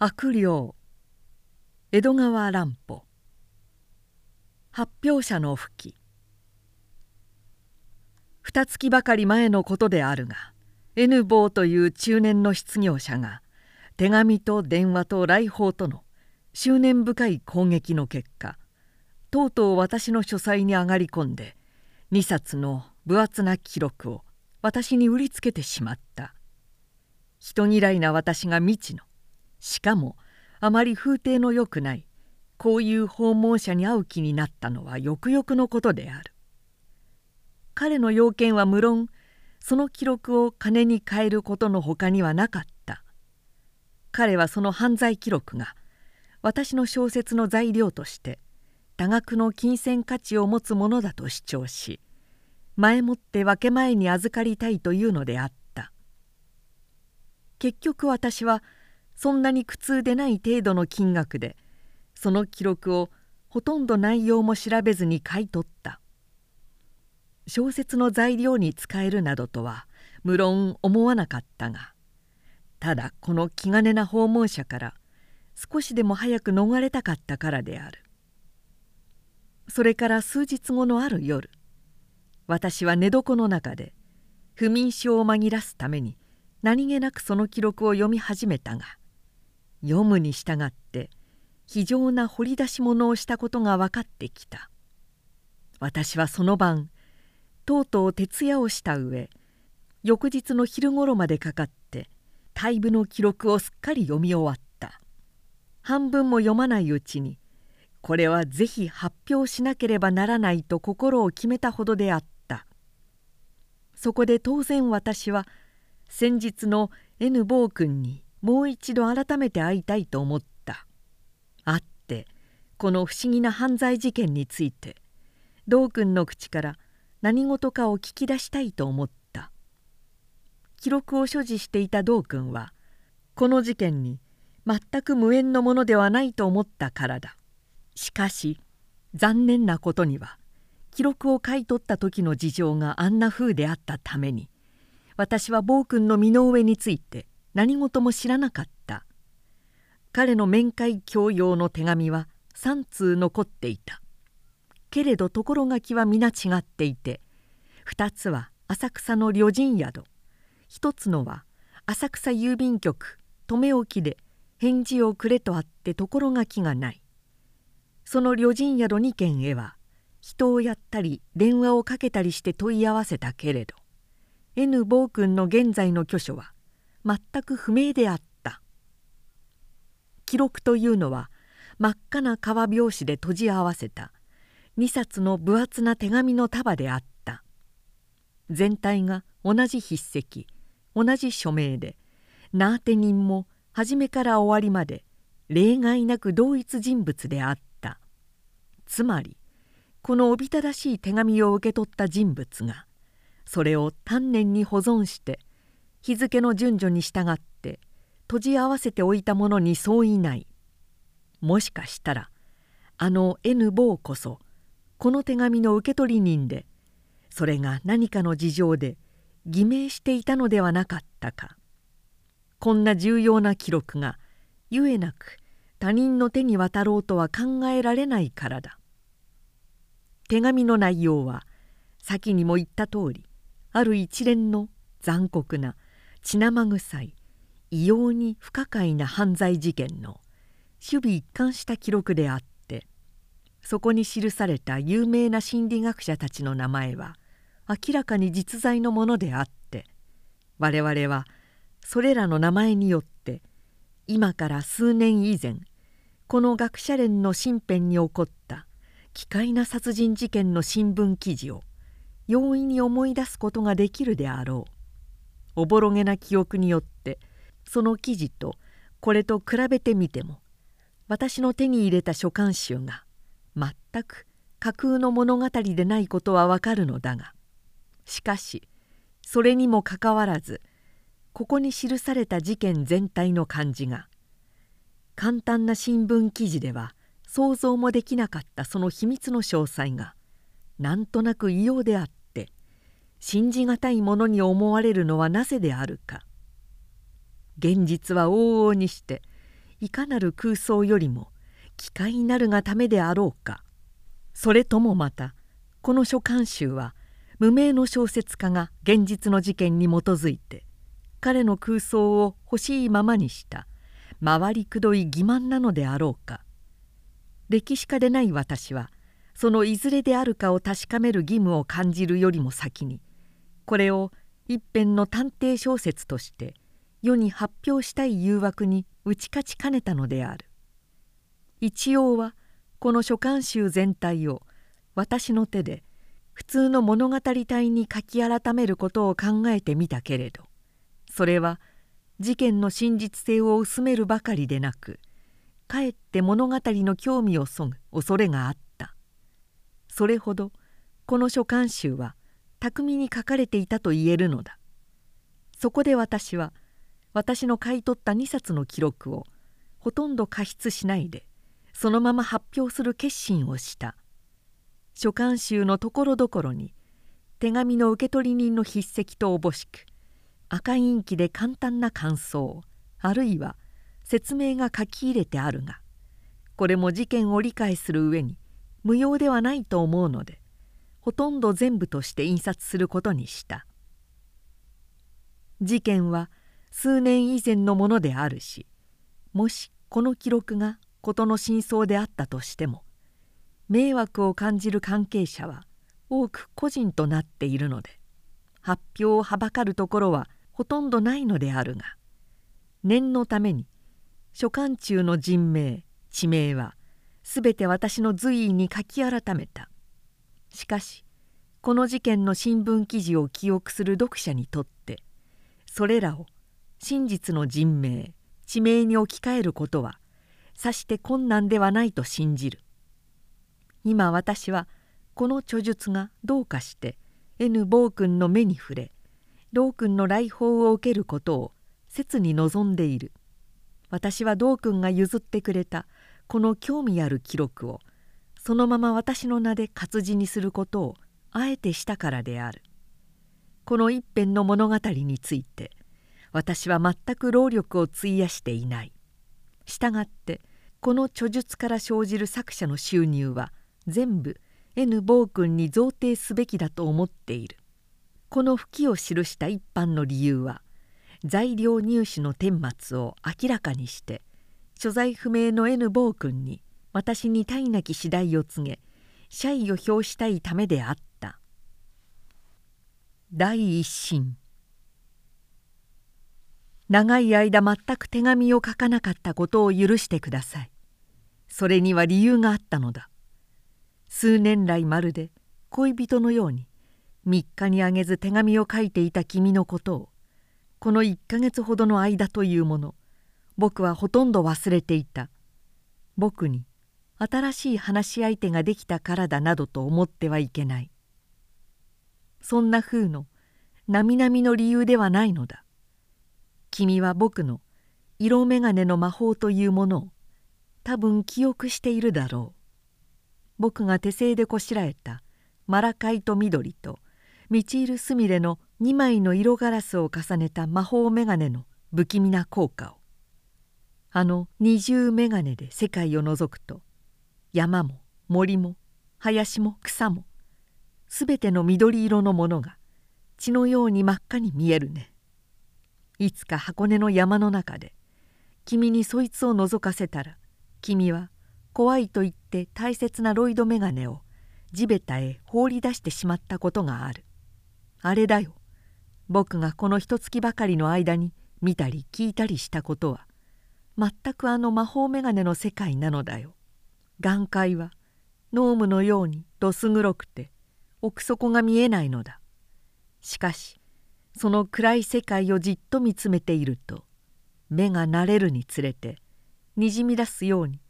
悪霊。江戸川乱歩。発表者の吹き二月ばかり前のことであるが N 坊という中年の失業者が手紙と電話と来訪との執念深い攻撃の結果とうとう私の書斎に上がり込んで2冊の分厚な記録を私に売りつけてしまった。人嫌いな私が未知のしかもあまり風体のよくないこういう訪問者に会う気になったのはよくよくのことである。彼の要件は無論その記録を金に換えることのほかにはなかった。彼はその犯罪記録が私の小説の材料として多額の金銭価値を持つものだと主張し前もって分け前に預かりたいというのであった。結局私はそんなに苦痛でない程度の金額でその記録をほとんど内容も調べずに買い取った。小説の材料に使えるなどとは無論思わなかったがただこの気兼ねな訪問者から少しでも早く逃れたかったからである。それから数日後のある夜私は寝床の中で不眠症を紛らすために何気なくその記録を読み始めたが読むに従って非常な掘り出し物をしたことが分かってきた。私はその晩とうとう徹夜をした上翌日の昼ごろまでかかって大部の記録をすっかり読み終わった。半分も読まないうちにこれはぜひ発表しなければならないと心を決めたほどであった。そこで当然私は先日の N 坊君にもう一度改めて会いたいと思った。会ってこの不思議な犯罪事件について道君の口から何事かを聞き出したいと思った。記録を所持していた道君はこの事件に全く無縁のものではないと思ったからだ。しかし残念なことには記録を買い取った時の事情があんな風であったために私は暴君の身の上について何事も知らなかった。彼の面会強要の手紙は3通残っていた。けれど所書きは皆違っていて2つは浅草の旅人宿。1つのは浅草郵便局留置で返事をくれとあって所書きがない。その旅人宿2軒へは人をやったり電話をかけたりして問い合わせたけれど N 暴君の現在の居所は全く不明であった。記録というのは真っ赤な革拍子で閉じ合わせた2冊の分厚な手紙の束であった。全体が同じ筆跡同じ署名でナーテ人も初めから終わりまで例外なく同一人物であった。つまりこのおびただしい手紙を受け取った人物がそれを丹念に保存して日付の順序に従って閉じ合わせておいたものに相違ない。もしかしたらあの N 坊こそこの手紙の受取人でそれが何かの事情で偽名していたのではなかったか。こんな重要な記録がゆえなく他人の手に渡ろうとは考えられないからだ。手紙の内容は先にも言った通りある一連の残酷な血生臭い異様に不可解な犯罪事件の守備一貫した記録であってそこに記された有名な心理学者たちの名前は明らかに実在のものであって我々はそれらの名前によって今から数年以前この学者連の身辺に起こった奇怪な殺人事件の新聞記事を容易に思い出すことができるであろう。おぼろげな記憶によってその記事とこれと比べてみても私の手に入れた書簡集が全く架空の物語でないことはわかるのだがしかしそれにもかかわらずここに記された事件全体の感じが簡単な新聞記事では想像もできなかったその秘密の詳細がなんとなく異様であった。信じがたいものに思われるのはなぜであるか。現実は往々にしていかなる空想よりも機械なるがためであろうか。それともまたこの書簡集は無名の小説家が現実の事件に基づいて彼の空想を欲しいままにした回りくどい欺瞞なのであろうか。歴史家でない私はそのいずれであるかを確かめる義務を感じるよりも先にこれを一編の探偵小説として世に発表したい誘惑に打ち勝ちかねたのである。一応はこの書簡集全体を私の手で普通の物語体に書き改めることを考えてみたけれどそれは事件の真実性を薄めるばかりでなくかえって物語の興味をそぐ恐れがあった。それほどこの書簡集は巧みに書かれていたと言えるのだ。そこで私は私の買い取った2冊の記録をほとんど過失しないでそのまま発表する決心をした。書簡集のところどころに手紙の受取人の筆跡とおぼしく赤インキで簡単な感想あるいは説明が書き入れてあるがこれも事件を理解する上に無用ではないと思うのでほとんど全部として印刷することにした。事件は数年以前のものであるしもしこの記録が事の真相であったとしても迷惑を感じる関係者は多く個人となっているので発表をはばかるところはほとんどないのであるが念のために書簡中の人名地名は全て私の随意に書き改めた。しかしこの事件の新聞記事を記憶する読者にとってそれらを真実の人名地名に置き換えることはさして困難ではないと信じる。今私はこの著述がどうかして N 暴君の目に触れ老君の来訪を受けることを切に望んでいる。私は道君が譲ってくれたこの興味ある記録をそのまま私の名で活字にすることをあえてしたからである。この一編の物語について私は全く労力を費やしていない。したがってこの著述から生じる作者の収入は全部 N 暴君に贈呈すべきだと思っている。この吹きを記した一般の理由は材料入手の顛末を明らかにして所在不明の N 暴君に私に体なき次第を告げ謝意を表したいためであった。第一審長い間全く手紙を書かなかったことを許してください。それには理由があったのだ。数年来まるで恋人のように3日にあげず手紙を書いていた君のことをこの1ヶ月ほどの間というもの僕はほとんど忘れていた。僕に新しい話し相手ができたからだなどと思ってはいけない。そんな風の並々の理由ではないのだ。君は僕の色眼鏡の魔法というものを多分記憶しているだろう。僕が手製でこしらえたマラカイト緑とミチールスミレの2枚の色ガラスを重ねた魔法眼鏡の不気味な効果を。あの二重眼鏡で世界を覗くと山も森も林も草もすべての緑色のものが血のように真っ赤に見えるね。いつか箱根の山の中で君にそいつを覗かせたら君は怖いと言って大切なロイドメガネを地べたへ放り出してしまったことがある。あれだよ。僕がこの一月ばかりの間に見たり聞いたりしたことは全くあの魔法メガネの世界なのだよ。眼界はノームのようにどす黒くて奥底が見えないのだ。しかしその暗い世界をじっと見つめていると目が慣れるにつれてにじみ出すように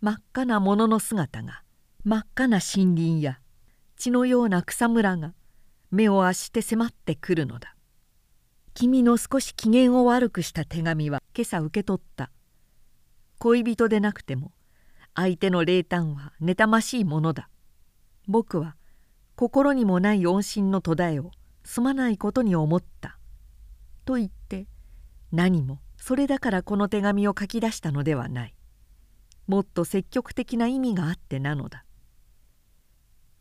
真っ赤なものの姿が真っ赤な森林や血のような草むらが目をあして迫ってくるのだ。君の少し機嫌を悪くした手紙は今朝受け取った。恋人でなくても相手の冷淡は妬ましいものだ。僕は心にもない音信の途絶えをすまないことに思った。と言って何もそれだからこの手紙を書き出したのではない。もっと積極的な意味があってなのだ。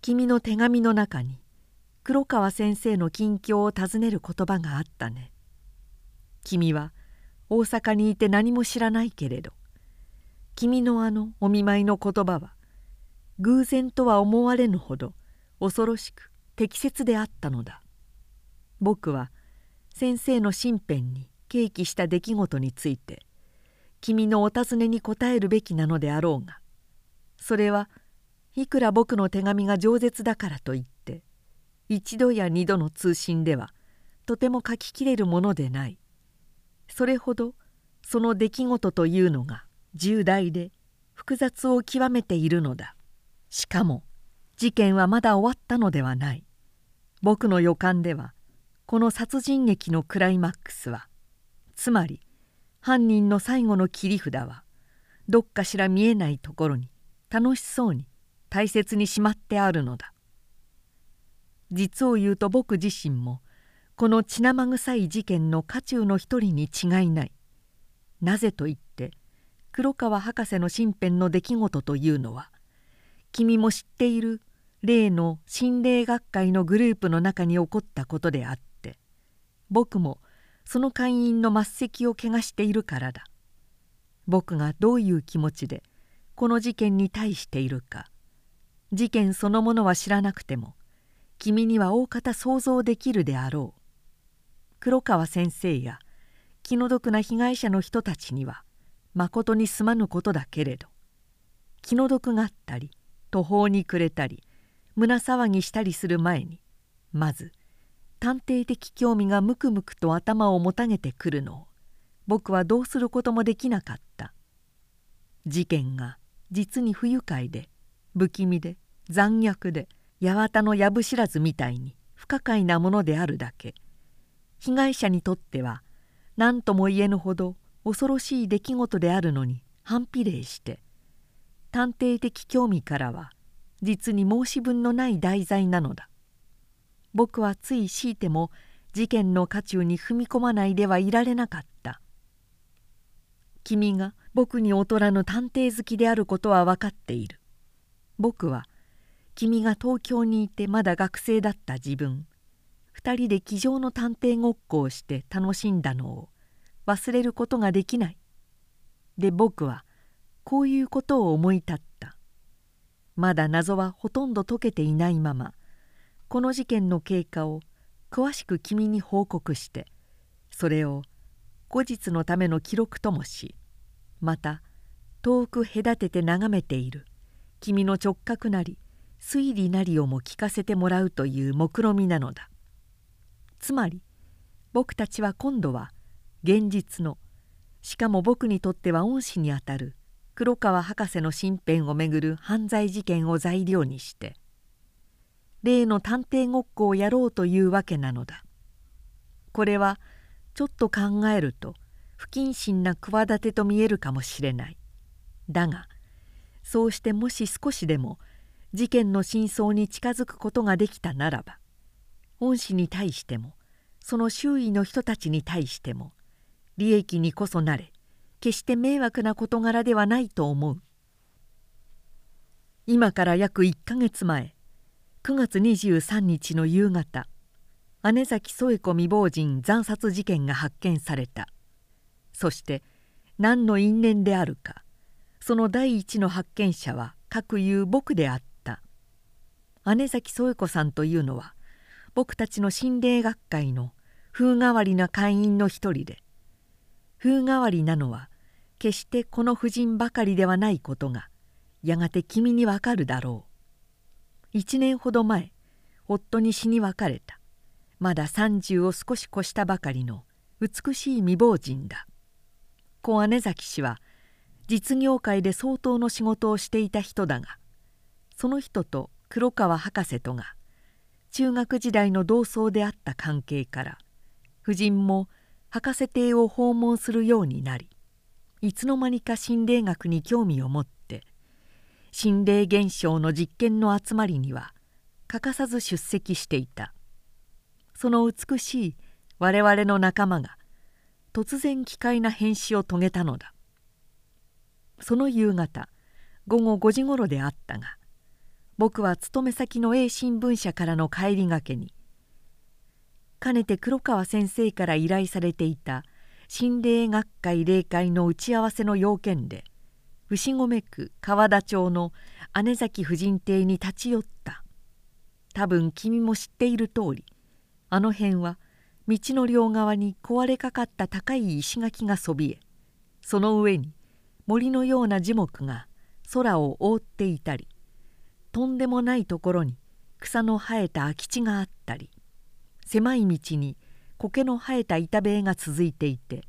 君の手紙の中に黒川先生の近況を尋ねる言葉があったね。君は大阪にいて何も知らないけれど君のあのお見舞いの言葉は偶然とは思われぬほど恐ろしく適切であったのだ。僕は先生の身辺に契機した出来事について君のお尋ねに答えるべきなのであろうがそれはいくら僕の手紙が饒舌だからといって一度や二度の通信ではとても書ききれるものでない。それほどその出来事というのが重大で複雑を極めているのだ。しかも事件はまだ終わったのではない。僕の予感ではこの殺人劇のクライマックスはつまり犯人の最後の切り札はどっかしら見えないところに楽しそうに大切にしまってあるのだ。実を言うと僕自身もこの血生臭い事件の渦中の一人に違いない。なぜと言って黒川博士の身辺の出来事というのは君も知っている例の心霊学会のグループの中に起こったことであって僕もその会員の末席を汚しているからだ。僕がどういう気持ちでこの事件に対しているか事件そのものは知らなくても君には大方想像できるであろう。黒川先生や気の毒な被害者の人たちにはまことにすまぬことだけれど気の毒があったり途方に暮れたり胸騒ぎしたりする前にまず探偵的興味がむくむくと頭をもたげてくるのを僕はどうすることもできなかった。事件が実に不愉快で不気味で残虐で八幡の藪知らずみたいに不可解なものであるだけ。被害者にとっては何とも言えぬほど恐ろしい出来事であるのに反比例して探偵的興味からは実に申し分のない題材なのだ。僕はつい強いても事件の渦中に踏み込まないではいられなかった。君が僕に劣らぬ探偵好きであることは分かっている。僕は君が東京にいてまだ学生だった自分2人で机上の探偵ごっこをして楽しんだのを忘れることができない。で僕はこういうことを思い立った。まだ謎はほとんど解けていないまま。この事件の経過を詳しく君に報告してそれを後日のための記録ともしまた遠く隔てて眺めている。君の直角なり推理なりをも聞かせてもらうという目論みなのだ。つまり僕たちは今度は現実の。しかも僕にとっては恩師にあたる。黒川博士の身辺をめぐる犯罪事件を材料にして。例の探偵ごっこをやろうというわけなのだ。これはちょっと考えると不謹慎な企てと見えるかもしれない。だがそうしてもし少しでも事件の真相に近づくことができたならば恩師に対してもその周囲の人たちに対しても利益にこそなれ決して迷惑な事柄ではないと思う。今から約1ヶ月前9月23日の夕方姉崎添子未亡人惨殺事件が発見された。そして何の因縁であるかその第一の発見者は各言う僕であった。姉崎添子さんというのは僕たちの心霊学会の風変わりな会員の一人で風変わりなのは決してこの婦人ばかりではないことがやがて君にわかるだろう。1年ほど前夫に死に別れた。まだ30を少し越したばかりの美しい未亡人だ。小姉崎氏は実業界で相当の仕事をしていた人だがその人と黒川博士とが中学時代の同窓であった関係から夫人も博士邸を訪問するようになりいつの間にか心霊学に興味を持って心霊現象の実験の集まりには欠かさず出席していた。その美しい我々の仲間が突然奇怪な変死を遂げたのだ。その夕方午後5時ごろであったが僕は勤め先の A 新聞社からの帰りがけにかねて黒川先生から依頼されていた心霊学会霊会の打ち合わせの要件で牛込区川田町の姉崎婦人邸に立ち寄った。多分君も知っている通りあの辺は道の両側に壊れかかった高い石垣がそびえその上に森のような樹木が空を覆っていたりとんでもないところに草の生えた空き地があったり狭い道に苔の生えた板塀が続いていて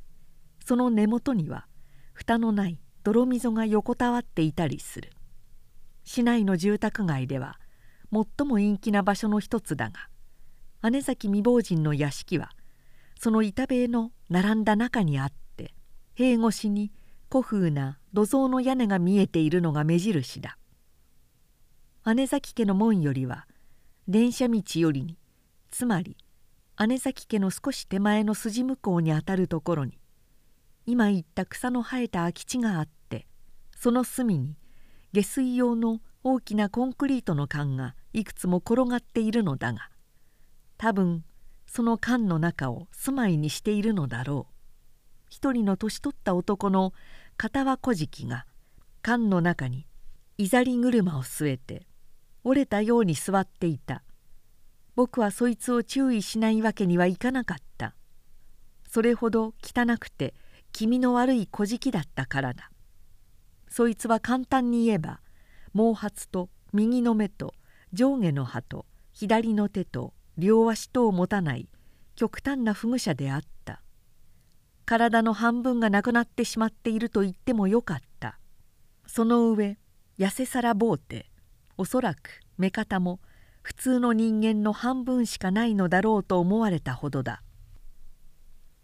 その根元には蓋のない泥溝が横たわっていたりする。市内の住宅街では最も陰気な場所の一つだが姉崎未亡人の屋敷はその板塀の並んだ中にあって塀越しに古風な土蔵の屋根が見えているのが目印だ。姉崎家の門よりは電車道よりにつまり姉崎家の少し手前の筋向こうにあたるところに今言った草の生えた空き地があってその隅に下水用の大きなコンクリートの缶がいくつも転がっているのだが多分その缶の中を住まいにしているのだろう。一人の年取った男の片輪小敷が缶の中にいざり車を据えて折れたように座っていた。僕はそいつを注意しないわけにはいかなかった。それほど汚くて気味の悪い小敷だったからだ。そいつは簡単に言えば毛髪と右の目と上下の歯と左の手と両足とを持たない極端な不具者であった。体の半分がなくなってしまっていると言ってもよかった。その上痩せさらぼうておそらく目方も普通の人間の半分しかないのだろうと思われたほどだ。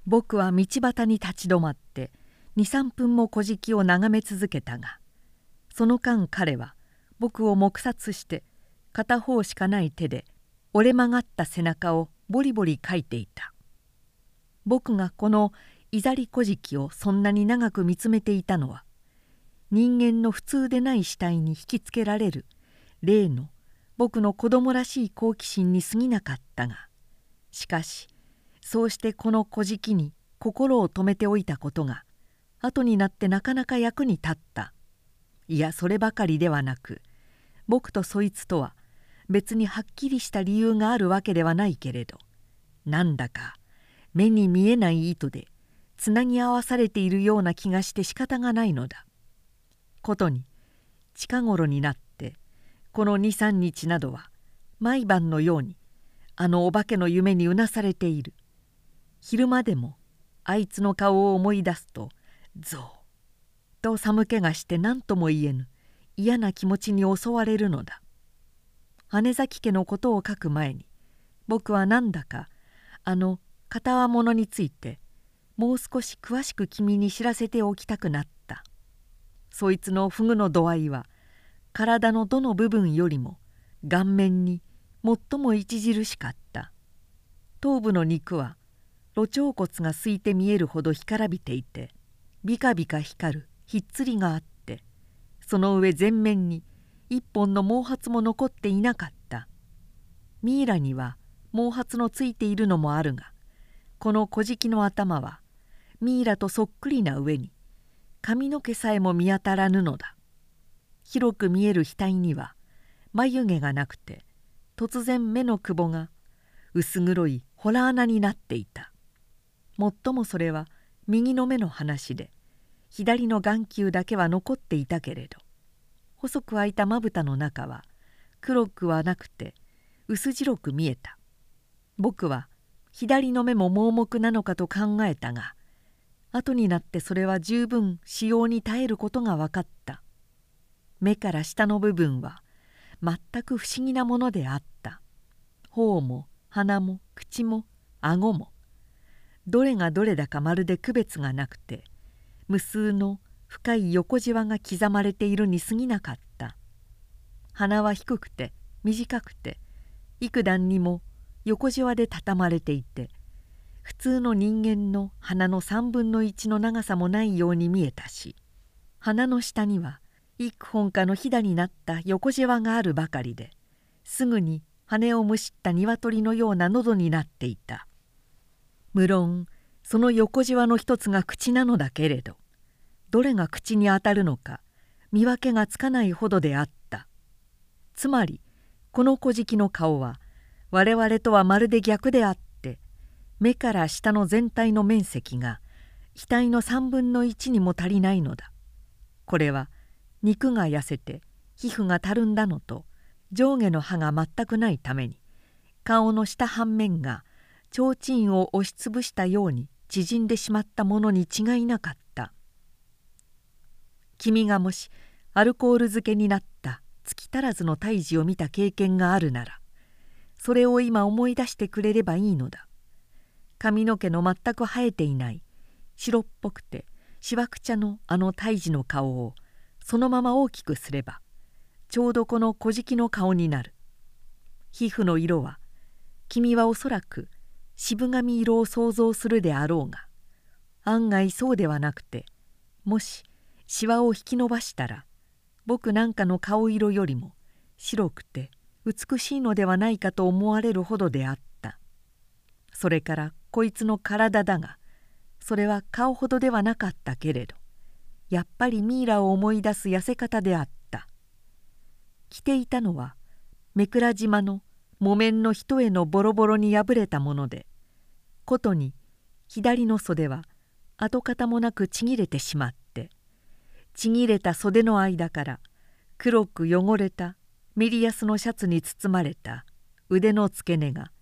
僕は道端に立ち止まって23分も小敷を眺め続けたがその間彼は僕を黙殺して片方しかない手で折れ曲がった背中をボリボリかいていた。僕がこのいざり小敷をそんなに長く見つめていたのは人間の普通でない死体に引きつけられる例の僕の子供らしい好奇心に過ぎなかったがしかしそうしてこの小敷に心を止めておいたことが後になってなかなか役に立ったいやそればかりではなく僕とそいつとは別にはっきりした理由があるわけではないけれどなんだか目に見えない糸でつなぎ合わされているような気がして仕方がないのだ。ことに近頃になってこの23日などは毎晩のようにあのお化けの夢にうなされている。昼間でもあいつの顔を思い出すとゾーと寒気がして何とも言えぬ嫌な気持ちに襲われるのだ。姉崎家のことを書く前に僕はなんだかあの片輪物についてもう少し詳しく君に知らせておきたくなった。そいつのフグの度合いは体のどの部分よりも顔面に最も著しかった。頭部の肉は路腸骨が空いて見えるほど干からびていてビカビカ光るひっつりがあってその上全面に一本の毛髪も残っていなかった。ミイラには毛髪のついているのもあるがこの小敷の頭はミイラとそっくりな上に髪の毛さえも見当たらぬのだ。広く見える額には眉毛がなくて突然目の窪が薄黒いホラ穴になっていた。もっともそれは右の目の話で左の眼球だけは残っていたけれど細く開いたまぶたの中は黒くはなくて薄白く見えた。僕は左の目も盲目なのかと考えたが後になってそれは十分使用に耐えることが分かった。目から下の部分は全く不思議なものであった。頬も鼻も口も顎もどれがどれだかまるで区別がなくて無数の深い横じわが刻まれているに過ぎなかった。鼻は低くて短くて幾段にも横じわで畳まれていて普通の人間の鼻の3分の1の長さもないように見えたし鼻の下には幾本かのひだになった横じわがあるばかりですぐに羽をむしった鶏のような喉になっていた。無論その横じわの一つが口なのだけれどどれが口にあたるのか見分けがつかないほどであった。つまりこの小敷の顔は我々とはまるで逆であって目から下の全体の面積が額の3分の1にも足りないのだ。これは肉が痩せて皮膚がたるんだのと上下の歯が全くないために顔の下半面が提灯を押しつぶしたように縮んでしまったものに違いなかった。君がもしアルコール漬けになった月足らずの胎児を見た経験があるならそれを今思い出してくれればいいのだ。髪の毛の全く生えていない白っぽくてしわくちゃのあの胎児の顔をそのまま大きくすればちょうどこの小敷の顔になる。皮膚の色は君はおそらく渋髪色を想像するであろうが案外そうではなくてもししわを引き伸ばしたら僕なんかの顔色よりも白くて美しいのではないかと思われるほどであった。それからこいつの体だがそれは顔ほどではなかったけれど。やっぱりミイラを思い出す痩せ方であった。着ていたのは目倉島の木綿の一重のボロボロに破れたものでことに左の袖は跡形もなくちぎれてしまってちぎれた袖の間から黒く汚れたミリアスのシャツに包まれた腕の付け根が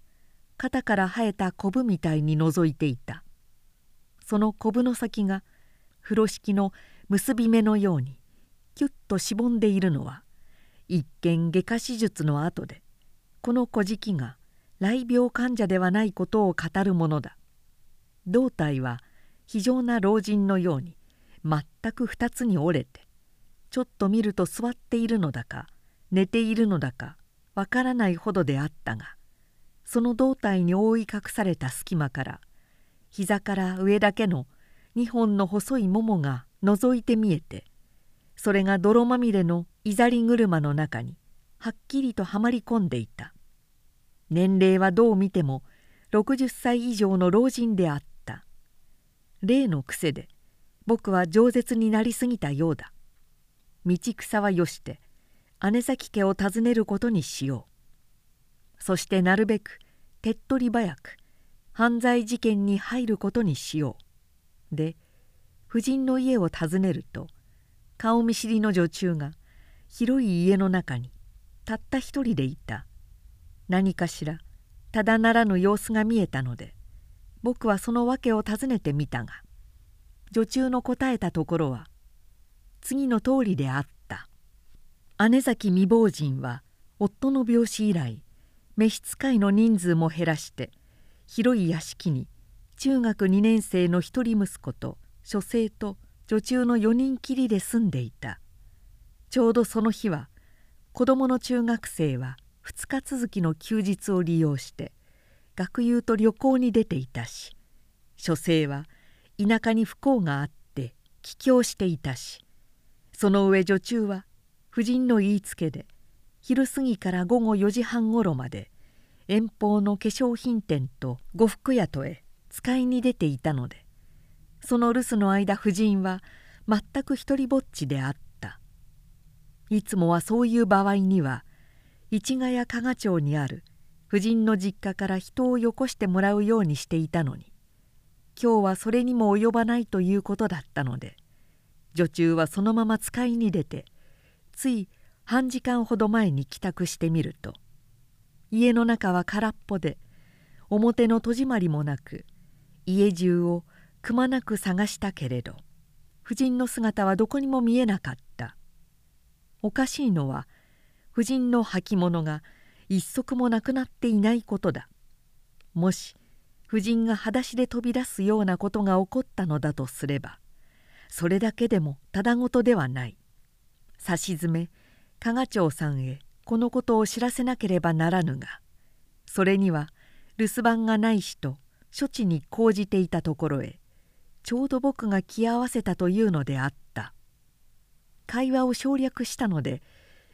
肩から生えたコブみたいに覗いていた。そのコブの先が風呂敷の結び目のようにキュッとしぼんでいるのは一見外科手術の後でこの小敷が雷病患者ではないことを語るものだ。胴体は非常な老人のように全く二つに折れてちょっと見ると座っているのだか寝ているのだかわからないほどであったがその胴体に覆い隠された隙間から膝から上だけの2本の細いももが覗いて見えてそれが泥まみれのいざり車の中にはっきりとはまり込んでいた。年齢はどう見ても60歳以上の老人であった。例の癖で僕は饒舌になりすぎたようだ。道草はよして姉崎家を訪ねることにしよう。そしてなるべく手っ取り早く犯罪事件に入ることにしよう。で夫人の家を訪ねると顔見知りの女中が広い家の中にたった一人でいた。何かしらただならぬ様子が見えたので僕はその訳を尋ねてみたが女中の答えたところは次の通りであった。姉崎未亡人は夫の病死以来召使いの人数も減らして広い屋敷に中学2年生の一人息子と書生と女中の4人きりで住んでいた。ちょうどその日は子供の中学生は2日続きの休日を利用して学友と旅行に出ていたし書生は田舎に不幸があって帰郷していたしその上女中は夫人の言いつけで昼過ぎから午後4時半ごろまで遠方の化粧品店と呉服屋とへ使いに出ていたのでその留守の間夫人は全く一りぼっちであった。いつもはそういう場合には市ヶ谷加賀町にある夫人の実家から人をよこしてもらうようにしていたのに今日はそれにも及ばないということだったので女中はそのまま使いに出てつい半時間ほど前に帰宅してみると家の中は空っぽで表の戸締まりもなく家中をくまなく探したけれど夫人の姿はどこにも見えなかった。おかしいのは夫人の履物が一足もなくなっていないことだ。もし夫人が裸足で飛び出すようなことが起こったのだとすればそれだけでもただごとではない。さしずめ加賀町さんへこのことを知らせなければならぬがそれには留守番がないしと処置に講じていたところへちょうど僕が気合わせたというのであった。会話を省略したので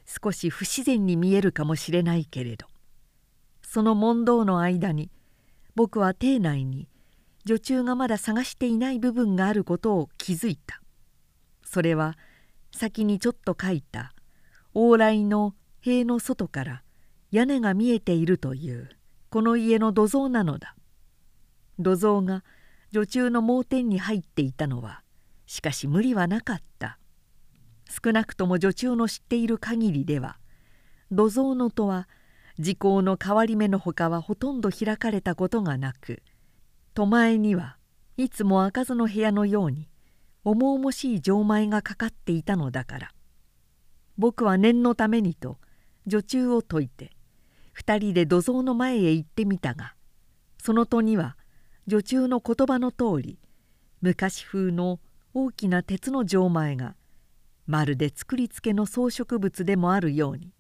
少し不自然に見えるかもしれないけれど。その問答の間に僕は邸内に女中がまだ探していない部分があることを気づいた。それは先にちょっと書いた往来の塀の外から屋根が見えているというこの家の土蔵なのだ。土蔵が女中の盲点に入っていたのはしかし無理はなかった。少なくとも女中の知っている限りでは土蔵の戸は時効の変わり目のほかはほとんど開かれたことがなく戸前にはいつも開かずの部屋のように重々しい錠前がかかっていたのだから。僕は念のためにと女中を解いて2人で土蔵の前へ行ってみたがその戸には女中の言葉のとおり昔風の大きな鉄の錠前がまるで作り付けの装飾物でもあるように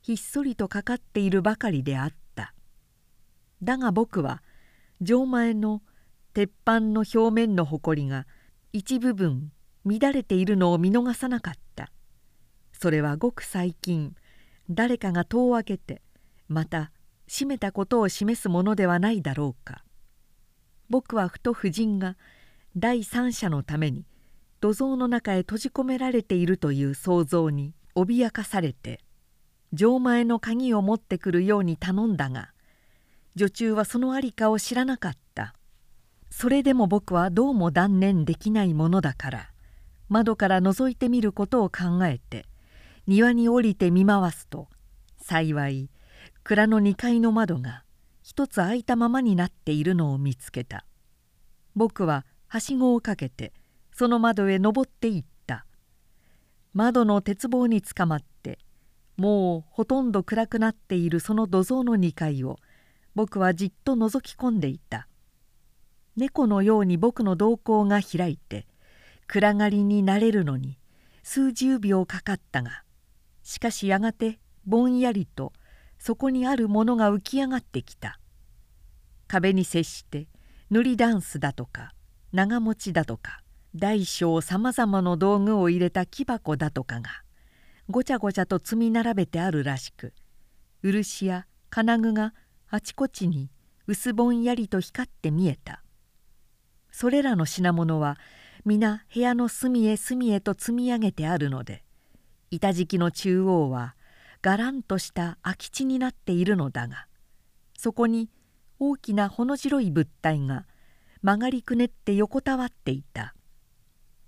ひっそりとかかっているばかりであった。だが僕は錠前の鉄板の表面のほこりが一部分乱れているのを見逃さなかった。それはごく最近誰かが戸を開けてまた閉めたことを示すものではないだろうか。僕はふと夫人が第三者のために土蔵の中へ閉じ込められているという想像に脅かされて錠前の鍵を持ってくるように頼んだが女中はその在りかを知らなかった。それでも僕はどうも断念できないものだから窓から覗いてみることを考えて庭に降りて見回すと幸い蔵の2階の窓が一つ開いたままになっているのを見つけた。僕ははしごをかけてその窓へ登っていった。窓の鉄棒につかまってもうほとんど暗くなっているその土蔵の2階を僕はじっと覗き込んでいた。猫のように僕の瞳孔が開いて暗がりになれるのに数十秒かかったがしかしやがてぼんやりとそこにあるものが浮き上がってきた。壁に接して塗りダンスだとか長持ちだとか大小さまざまの道具を入れた木箱だとかがごちゃごちゃと積み並べてあるらしく漆や金具があちこちに薄ぼんやりと光って見えた。それらの品物は皆部屋の隅へ隅へと積み上げてあるので板敷きの中央はがらんとした空き地になっているのだがそこに大きなほの白い物体が曲がりくねって横たわっていた。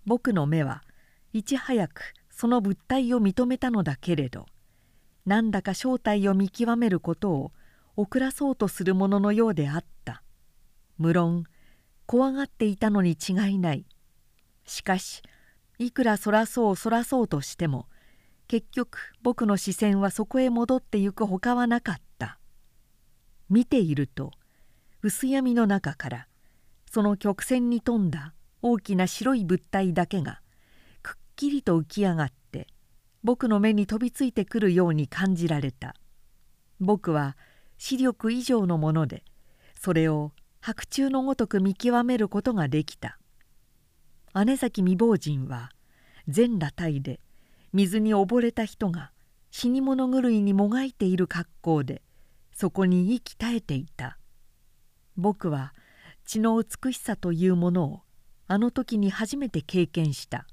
僕の目はいち早くその物体を認めたのだけれどなんだか正体を見極めることを遅らそうとするもののようであった。無論怖がっていたのに違いない。しかしいくらそらそうそらそうとしても結局僕の視線はそこへ戻ってゆくほかはなかった。見ていると薄闇の中からその曲線に富んだ大きな白い物体だけがくっきりと浮き上がって僕の目に飛びついてくるように感じられた。僕は視力以上のものでそれを白昼のごとく見極めることができた。姉崎未亡人は全裸体で水に溺れた人が死に物狂いにもがいている格好でそこに息絶えていた。僕は血の美しさというものをあの時に初めて経験した。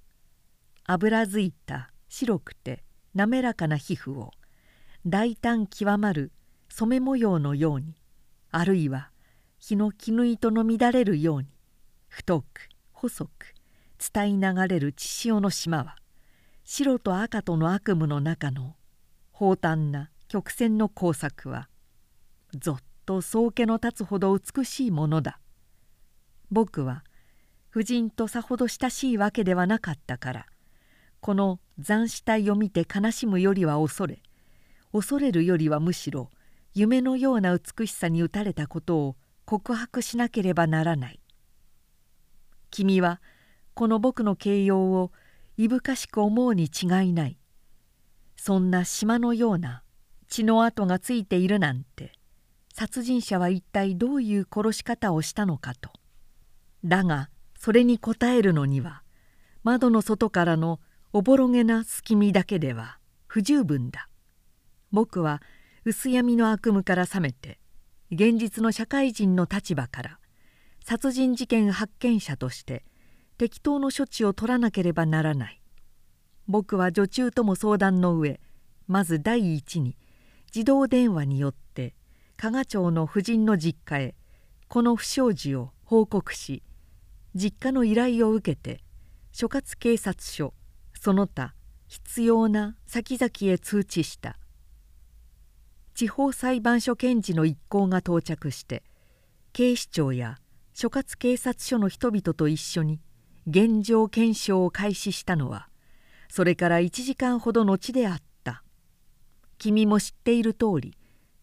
油づいた白くて滑らかな皮膚を大胆極まる染め模様のようにあるいは日の絹糸の乱れるように太く細く伝い流れる血潮の島は白と赤との悪夢の中の宝淡な曲線の工作はぞっと宗家の立つほど美しいものだ。僕は夫人とさほど親しいわけではなかったからこの残死体を見て悲しむよりは恐れ恐れるよりはむしろ夢のような美しさに打たれたことを告白しなければならない。君はこの僕の形容をいぶかしく思うに違いない。そんな島のような血の跡がついているなんて殺人者は一体どういう殺し方をしたのかと。だがそれに答えるのには窓の外からのおぼろげな隙見だけでは不十分だ。僕は薄闇の悪夢から覚めて現実の社会人の立場から殺人事件発見者として適当の処置を取らなければならない。僕は女中とも相談の上まず第一に自動電話によって加賀町の夫人の実家へこの不祥事を報告し実家の依頼を受けて所轄警察署その他必要な先々へ通知した。地方裁判所検事の一行が到着して警視庁や所轄警察署の人々と一緒に現状検証を開始したのはそれから1時間ほど後であった。君も知っている通り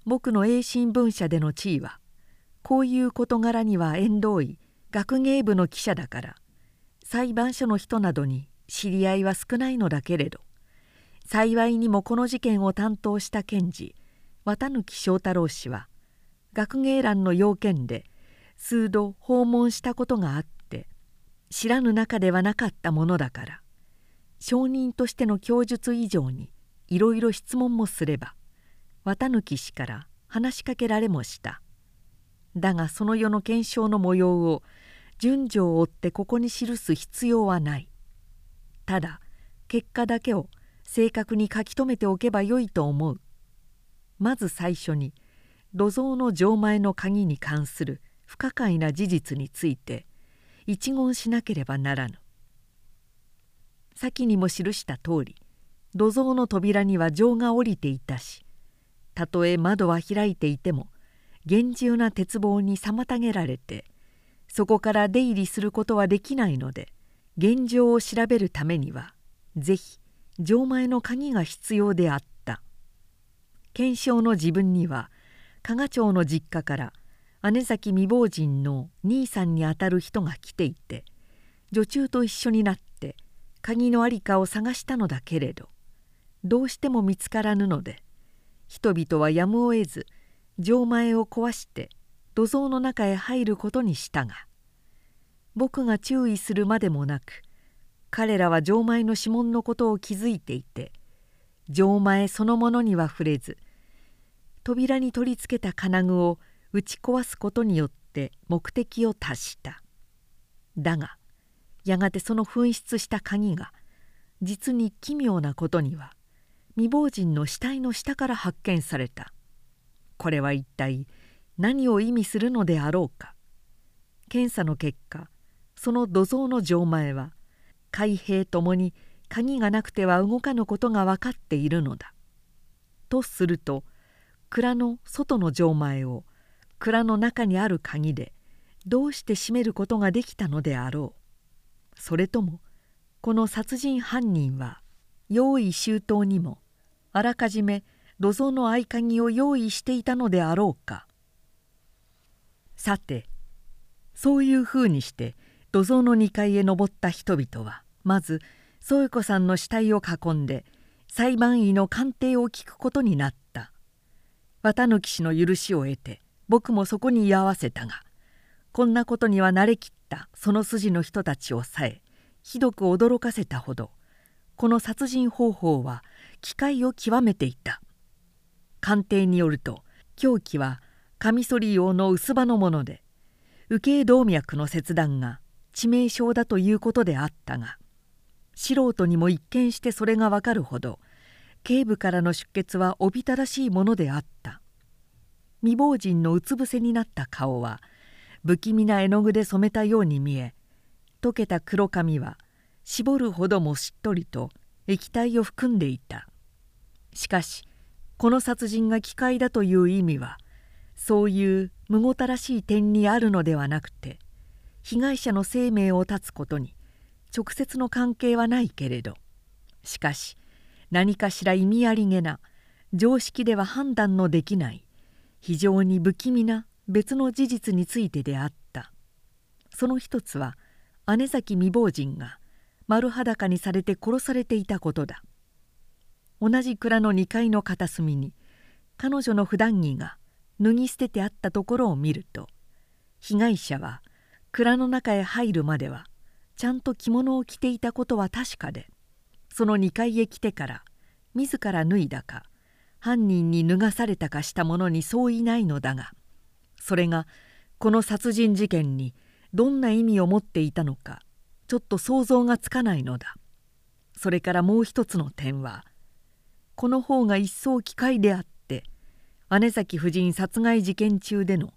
僕の英新聞社での地位はこういう事柄には縁遠い学芸部の記者だから裁判所の人などに知り合いは少ないのだけれど幸いにもこの事件を担当した検事綿貫正太郎氏は学芸欄の要件で数度訪問したことがあって知らぬ中ではなかったものだから証人としての供述以上にいろいろ質問もすれば綿貫氏から話しかけられもした。だがその世の検証の模様を順序を追ってここに記す必要はない。ただ結果だけを正確に書き留めておけばよいと思う。まず最初に土蔵の錠前の鍵に関する不可解な事実について一言しなければならぬ。先にも記した通り土蔵の扉には錠が下りていたしたとえ窓は開いていても厳重な鉄棒に妨げられてそこから出入りすることはできないので現状を調べるためには是非錠前の鍵が必要であった。検証の自分には加賀町の実家から姉崎未亡人の兄さんにあたる人が来ていて女中と一緒になって鍵の在りかを探したのだけれどどうしても見つからぬので人々はやむを得ず錠前を壊して土蔵の中へ入ることにしたが僕が注意するまでもなく彼らは錠前の指紋のことを気づいていて錠前そのものには触れず扉に取り付けた金具を打ち壊すことによって目的を達した。だがやがてその紛失した鍵が実に奇妙なことには未亡人の死体の下から発見された。これは一体何を意味するのであろうか。検査の結果その土蔵の錠前は開閉ともに鍵がなくては動かぬことが分かっているのだ。とすると蔵の外の錠前を蔵の中にある鍵でどうして閉めることができたのであろう。それともこの殺人犯人は用意周到にもあらかじめ土蔵の合鍵を用意していたのであろうか。さてそういうふうにして土蔵の2階へ登った人々はまず添子さんの死体を囲んで裁判員の鑑定を聞くことになった。綿貫氏の許しを得て僕もそこに居合わせたがこんなことには慣れきったその筋の人たちをさえひどく驚かせたほどこの殺人方法は機械を極めていた。鑑定によると凶器はカミソリ用の薄刃のもので右頸動脈の切断が致命傷だということであったが素人にも一見してそれがわかるほど頸部からの出血はおびただしいものであった。未亡人のうつ伏せになった顔は不気味な絵の具で染めたように見え溶けた黒髪は絞るほどもしっとりと液体を含んでいた。しかしこの殺人が機械だという意味はそういうむごたらしい点にあるのではなくて被害者の生命を絶つことに直接の関係はないけれどしかし何かしら意味ありげな常識では判断のできない非常に不気味な別の事実についてであった。その一つは姉崎未亡人が丸裸にされて殺されていたことだ。同じ蔵の2階の片隅に彼女の普段着が脱ぎ捨ててあったところを見ると被害者は蔵の中へ入るまではちゃんと着物を着ていたことは確かでその2階へ来てから自ら脱いだか犯人に脱がされたかした者にそういないのだがそれがこの殺人事件にどんな意味を持っていたのかちょっと想像がつかないのだ。それからもう一つの点はこの方が一層機械であって姉崎夫人殺害事件中での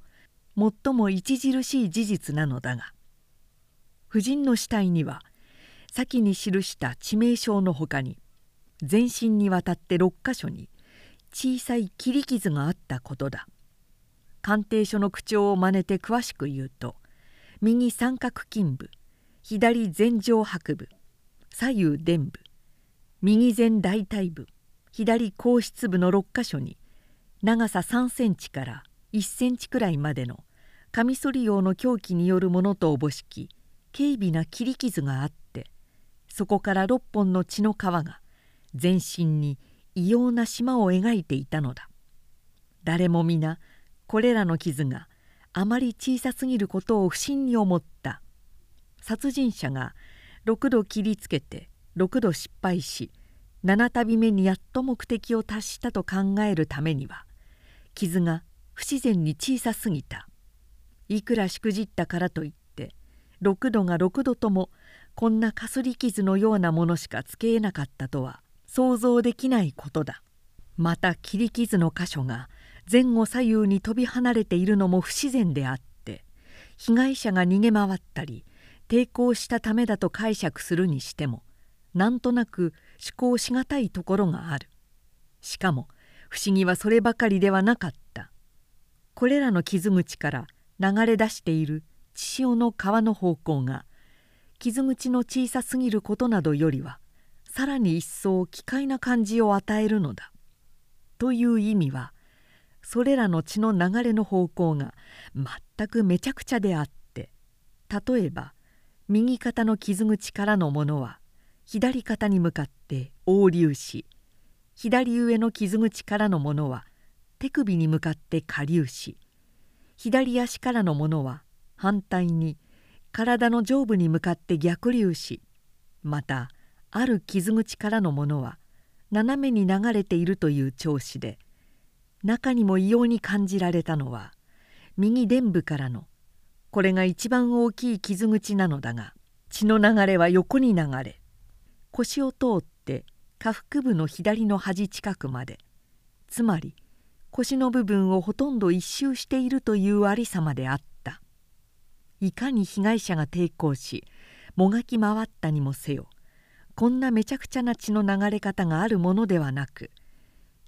最も著しい事実なのだが夫人の死体には先に記した致命傷のほかに全身にわたって6か所に小さい切り傷があったことだ。鑑定書の口調を真似て詳しく言うと右三角筋部左前上白部左右臀部右前大腿部左後室部の6か所に長さ3センチから1センチくらいまでのカミソリ用の凶器によるものとおぼしき軽微な切り傷があってそこから6本の血の皮が全身に異様な島を描いていたのだ。誰も皆これらの傷があまり小さすぎることを不審に思った。殺人者が6度切りつけて6度失敗し7旅目にやっと目的を達したと考えるためには傷が不自然に小さすぎた。いくらしくじったからといって6度が6度ともこんなかすり傷のようなものしかつけえなかったとは想像できないことだ。また切り傷の箇所が前後左右に飛び離れているのも不自然であって被害者が逃げ回ったり抵抗したためだと解釈するにしてもなんとなく考しがたいところがあるしかも不思議はそればかりではなかったこれらの傷口から流れ出している血潮の川の方向が傷口の小さすぎることなどよりはさらに一層奇怪な感じを与えるのだ。という意味はそれらの血の流れの方向が全くめちゃくちゃであって例えば右肩の傷口からのものは左肩に向かって横流し左上の傷口からのものは手首に向かって下流し左足からのものは反対に体の上部に向かって逆流しまたある傷口からのものは斜めに流れているという調子で中にも異様に感じられたのは右臀部からのこれが一番大きい傷口なのだが血の流れは横に流れ腰を通って下腹部の左の端近くまで。つまり腰の部分をほとんど一周しているというありさまであった。いかに被害者が抵抗しもがき回ったにもせよこんなめちゃくちゃな血の流れ方があるものではなく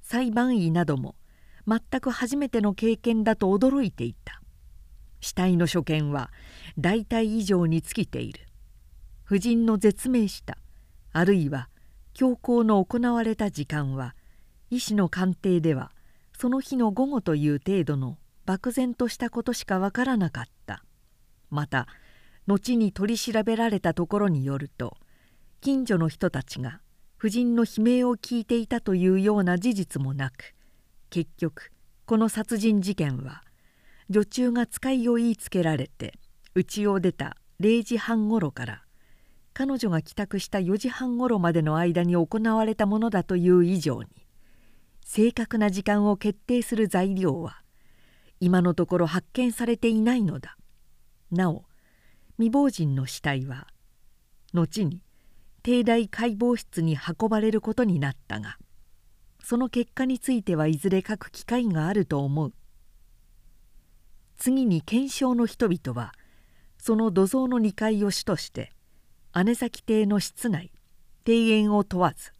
裁判医なども全く初めての経験だと驚いていた。死体の所見は大体以上に尽きている。夫人の絶命した。あるいは強行の行われた時間は医師の鑑定ではその日の午後という程度の漠然としたことしかわからなかった。また後に取り調べられたところによると近所の人たちが夫人の悲鳴を聞いていたというような事実もなく結局この殺人事件は女中が使いを言いつけられて家を出た0時半ごろから彼女が帰宅した4時半ごろまでの間に行われたものだという以上に正確な時間を決定する材料は今のところ発見されていないのだ。なお未亡人の死体は後に帝大解剖室に運ばれることになったがその結果についてはいずれ書く機会があると思う。次に検証の人々はその土蔵の2階を主として姉崎邸の室内庭園を問わず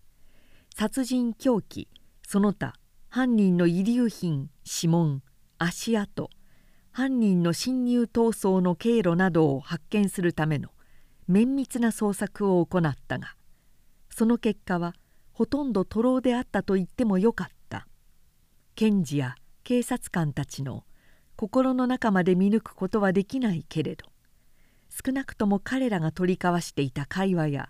殺人凶器その他犯人の遺留品指紋足跡犯人の侵入逃走の経路などを発見するための綿密な捜索を行ったがその結果はほとんど徒労であったと言ってもよかった。検事や警察官たちの心の中まで見抜くことはできないけれど少なくとも彼らが取り交わしていた会話や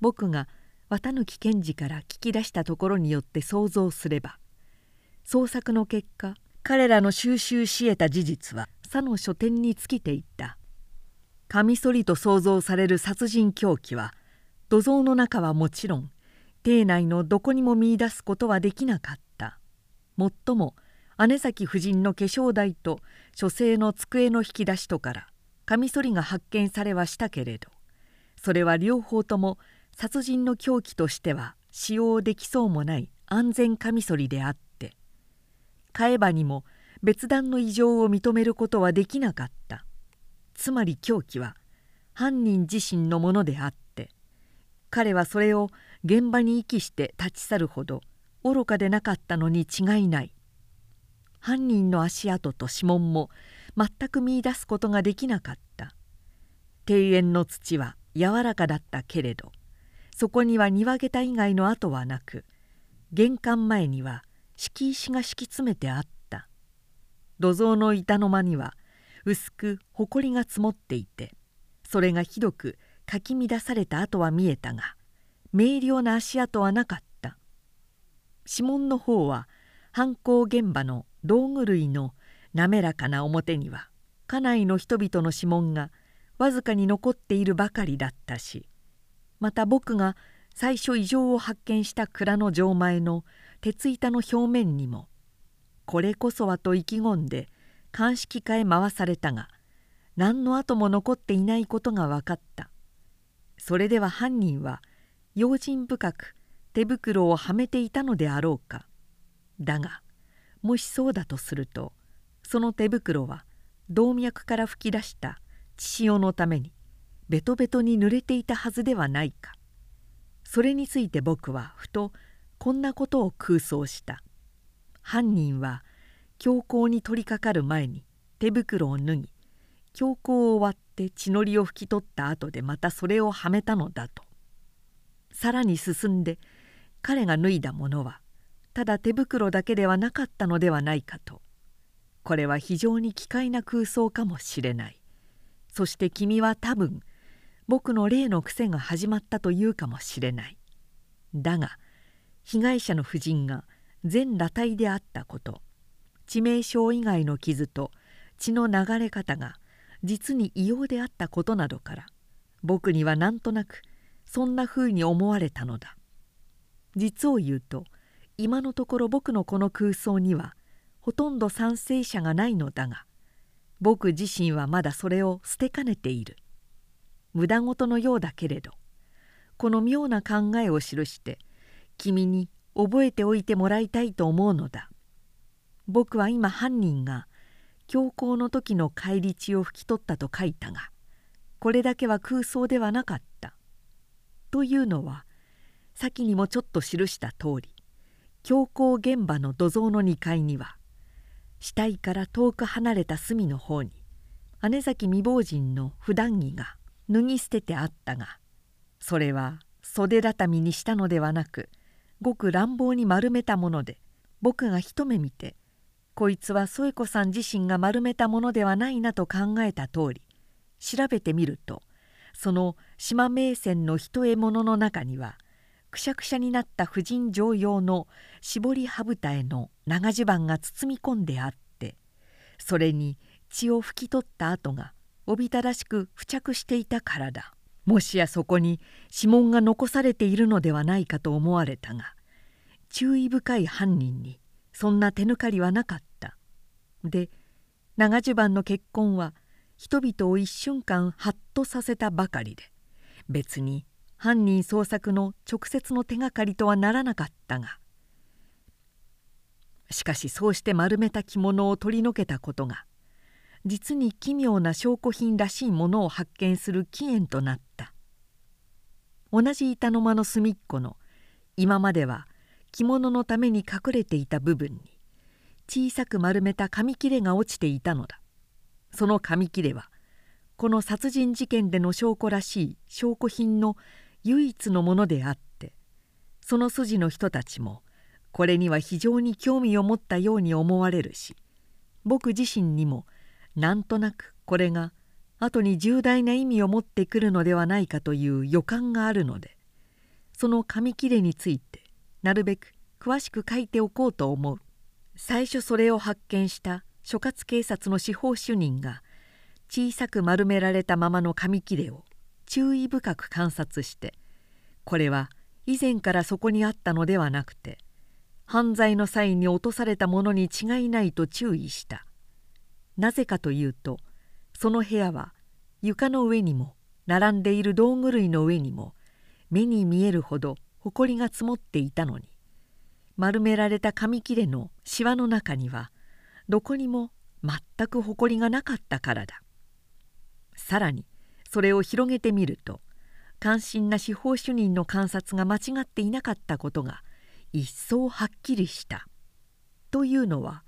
僕が綿貫検事から聞き出したところによって想像すれば捜索の結果彼らの収集し得た事実は佐の書店に尽きていった。カミソリと想像される殺人凶器は土蔵の中はもちろん邸内のどこにも見いだすことはできなかった。もっとも姉崎夫人の化粧台と書生の机の引き出しとからカミソリが発見されはしたけれどそれは両方とも殺人の凶器としては使用できそうもない安全カミソリであって買えばにも別段の異常を認めることはできなかった。つまり凶器は犯人自身のものであって彼はそれを現場に遺棄して立ち去るほど愚かでなかったのに違いない。犯人の足跡と指紋も全く見いだすことができなかった。庭園の土は柔らかだったけれどそこには庭げた以外の跡はなく玄関前には敷石が敷き詰めてあった。土蔵の板の間には薄くほこりが積もっていてそれがひどくかき乱された跡は見えたが明瞭な足跡はなかった。指紋の方は犯行現場の道具類の滑らかな表には家内の人々の指紋がわずかに残っているばかりだったしまた僕が最初異常を発見した蔵の錠前の鉄板の表面にもこれこそはと意気込んで鑑識課へ回されたが何の跡も残っていないことが分かった。それでは犯人は用心深く手袋をはめていたのであろうか。だがもしそうだとするとその手袋は動脈から噴き出した血潮のためにベトベトに濡れていたはずではないか。それについて僕はふとこんなことを空想した。犯人は強行に取りかかる前に手袋を脱ぎ強行を割って血のりを拭き取った後でまたそれをはめたのだと。さらに進んで彼が脱いだものはただ手袋だけではなかったのではないかと。これは非常に奇怪な空想かもしれない。そして君は多分僕の例の癖が始まったというかもしれない。だが被害者の夫人が全裸体であったこと致命傷以外の傷と血の流れ方が実に異様であったことなどから僕にはなんとなくそんなふうに思われたのだ。実を言うと今のところ僕のこの空想にはほとんど賛成者がないのだが僕自身はまだそれを捨てかねている無駄事のようだけれどこの妙な考えを記して君に覚えておいてもらいたいと思うのだ僕は今犯人が強行の時の返り血を拭き取ったと書いたがこれだけは空想ではなかった。というのは先にもちょっと記した通り強行現場の土蔵の2階には死体から遠く離れた隅の方に姉崎未亡人の普段着が脱ぎ捨ててあったがそれは袖畳にしたのではなくごく乱暴に丸めたもので僕が一目見てこいつは添子さん自身が丸めたものではないなと考えた通り調べてみるとその島名船の一獲物の中にはくしゃくしゃになった婦人常用の絞り羽二重の長襦袢が包み込んであってそれに血を拭き取った跡がおびただしく付着していたからだ。もしやそこに指紋が残されているのではないかと思われたが注意深い犯人にそんな手抜かりはなかった。で長襦袢の結婚は人々を一瞬間ハッとさせたばかりで別に犯人捜索の直接の手がかりとはならなかったがしかしそうして丸めた着物を取り除けたことが実に奇妙な証拠品らしいものを発見する起源となった。同じ板の間の隅っこの今までは着物のために隠れていた部分に小さく丸めた紙切れが落ちていたのだ。その紙切れはこの殺人事件での証拠らしい証拠品の唯一のものであってその筋の人たちもこれには非常に興味を持ったように思われるし僕自身にもなんとなくこれが後に重大な意味を持ってくるのではないかという予感があるのでその紙切れについてなるべく詳しく書いておこうと思う。最初それを発見した所轄警察の司法主任が小さく丸められたままの紙切れを注意深く観察してこれは以前からそこにあったのではなくて犯罪の際に落とされたものに違いないと注意した。なぜかというとその部屋は床の上にも並んでいる道具類の上にも目に見えるほど埃が積もっていたのに丸められた紙切れのしわの中にはどこにも全く埃がなかったからだ。さらにそれを広げてみると関心な司法主任の観察が間違っていなかったことが一層はっきりした。というのは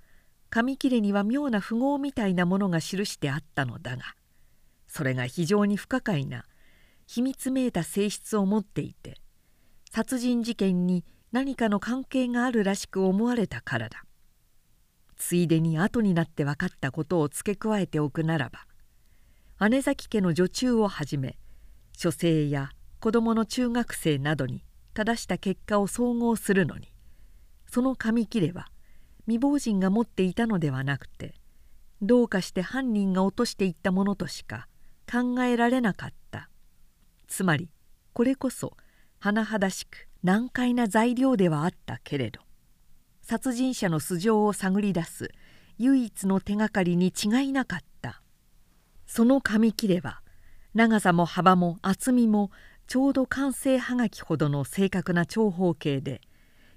紙切れには妙な符号みたいなものが記してあったのだがそれが非常に不可解な秘密めいた性質を持っていて殺人事件に何かの関係があるらしく思われたからだついでに後になって分かったことを付け加えておくならば姉崎家の女中をはじめ書生や子供の中学生などに正した結果を総合するのにその紙切れは未亡人が持っていたのではなくてどうかして犯人が落としていったものとしか考えられなかった。つまりこれこそ甚だしく難解な材料ではあったけれど殺人者の素性を探り出す唯一の手がかりに違いなかった。その紙切れは長さも幅も厚みもちょうど完成はがきほどの正確な長方形で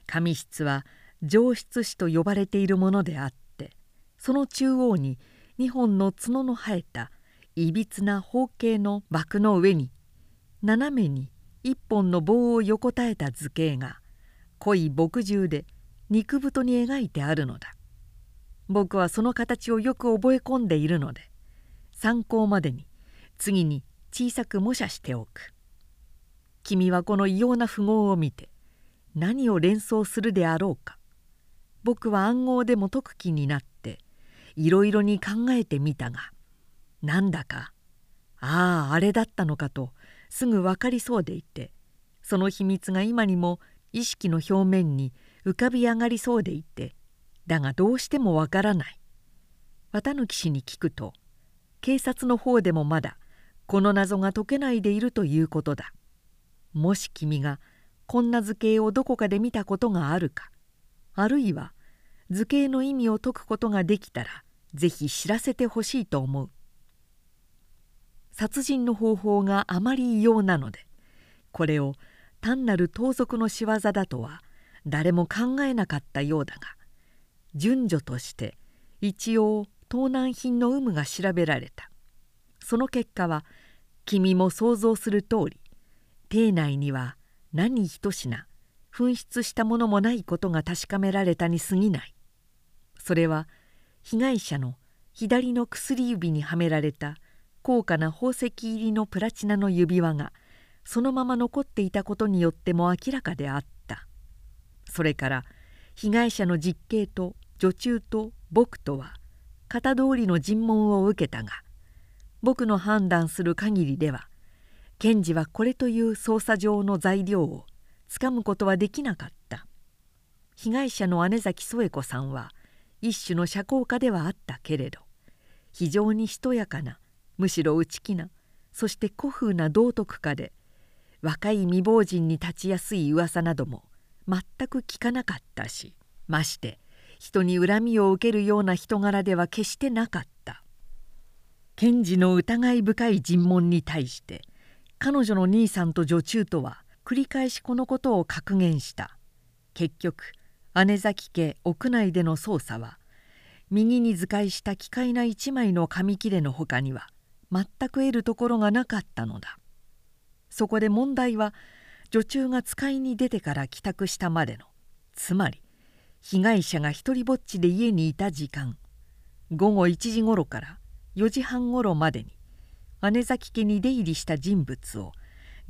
紙質は上質紙と呼ばれているものであってその中央に2本の角の生えたいびつな方形の枠の上に斜めに一本の棒を横たえた図形が濃い墨汁で肉太に描いてあるのだ。僕はその形をよく覚え込んでいるので参考までに次に小さく模写しておく。君はこの異様な符号を見て何を連想するであろうか僕は暗号でも解く気になっていろいろに考えてみたがなんだかあああれだったのかとすぐ分かりそうでいてその秘密が今にも意識の表面に浮かび上がりそうでいてだがどうしてもわからない綿貫氏に聞くと警察の方でもまだこの謎が解けないでいるということだ。もし君がこんな図形をどこかで見たことがあるかあるいは図形の意味を解くことができたらぜひ知らせてほしいと思う。殺人の方法があまり異様なのでこれを単なる盗賊の仕業だとは誰も考えなかったようだが順序として一応盗難品の有無が調べられた。その結果は君も想像する通り邸内には何一品紛失したものもないことが確かめられたに過ぎない。それは被害者の左の薬指にはめられた高価な宝石入りのプラチナの指輪がそのまま残っていたことによっても明らかであった。それから被害者の実刑と女中と僕とは型通りの尋問を受けたが僕の判断する限りでは検事はこれという捜査上の材料をつかむことはできなかった。被害者の姉崎添子さんは一種の社交家ではあったけれど非常にしとやかなむしろ内気なそして古風な道徳家で若い未亡人に立ちやすい噂なども全く聞かなかったしまして人に恨みを受けるような人柄では決してなかった。検事の疑い深い尋問に対して彼女の兄さんと女中とは繰り返しこのことを確言した。結局姉崎家屋内での捜査は右に図解した奇怪な一枚の紙切れのほかには全く得るところがなかったのだ。そこで問題は女中が使いに出てから帰宅したまでのつまり被害者が一りぼっちで家にいた時間。午後1時ごろから4時半ごろまでに姉崎家に出入りした人物を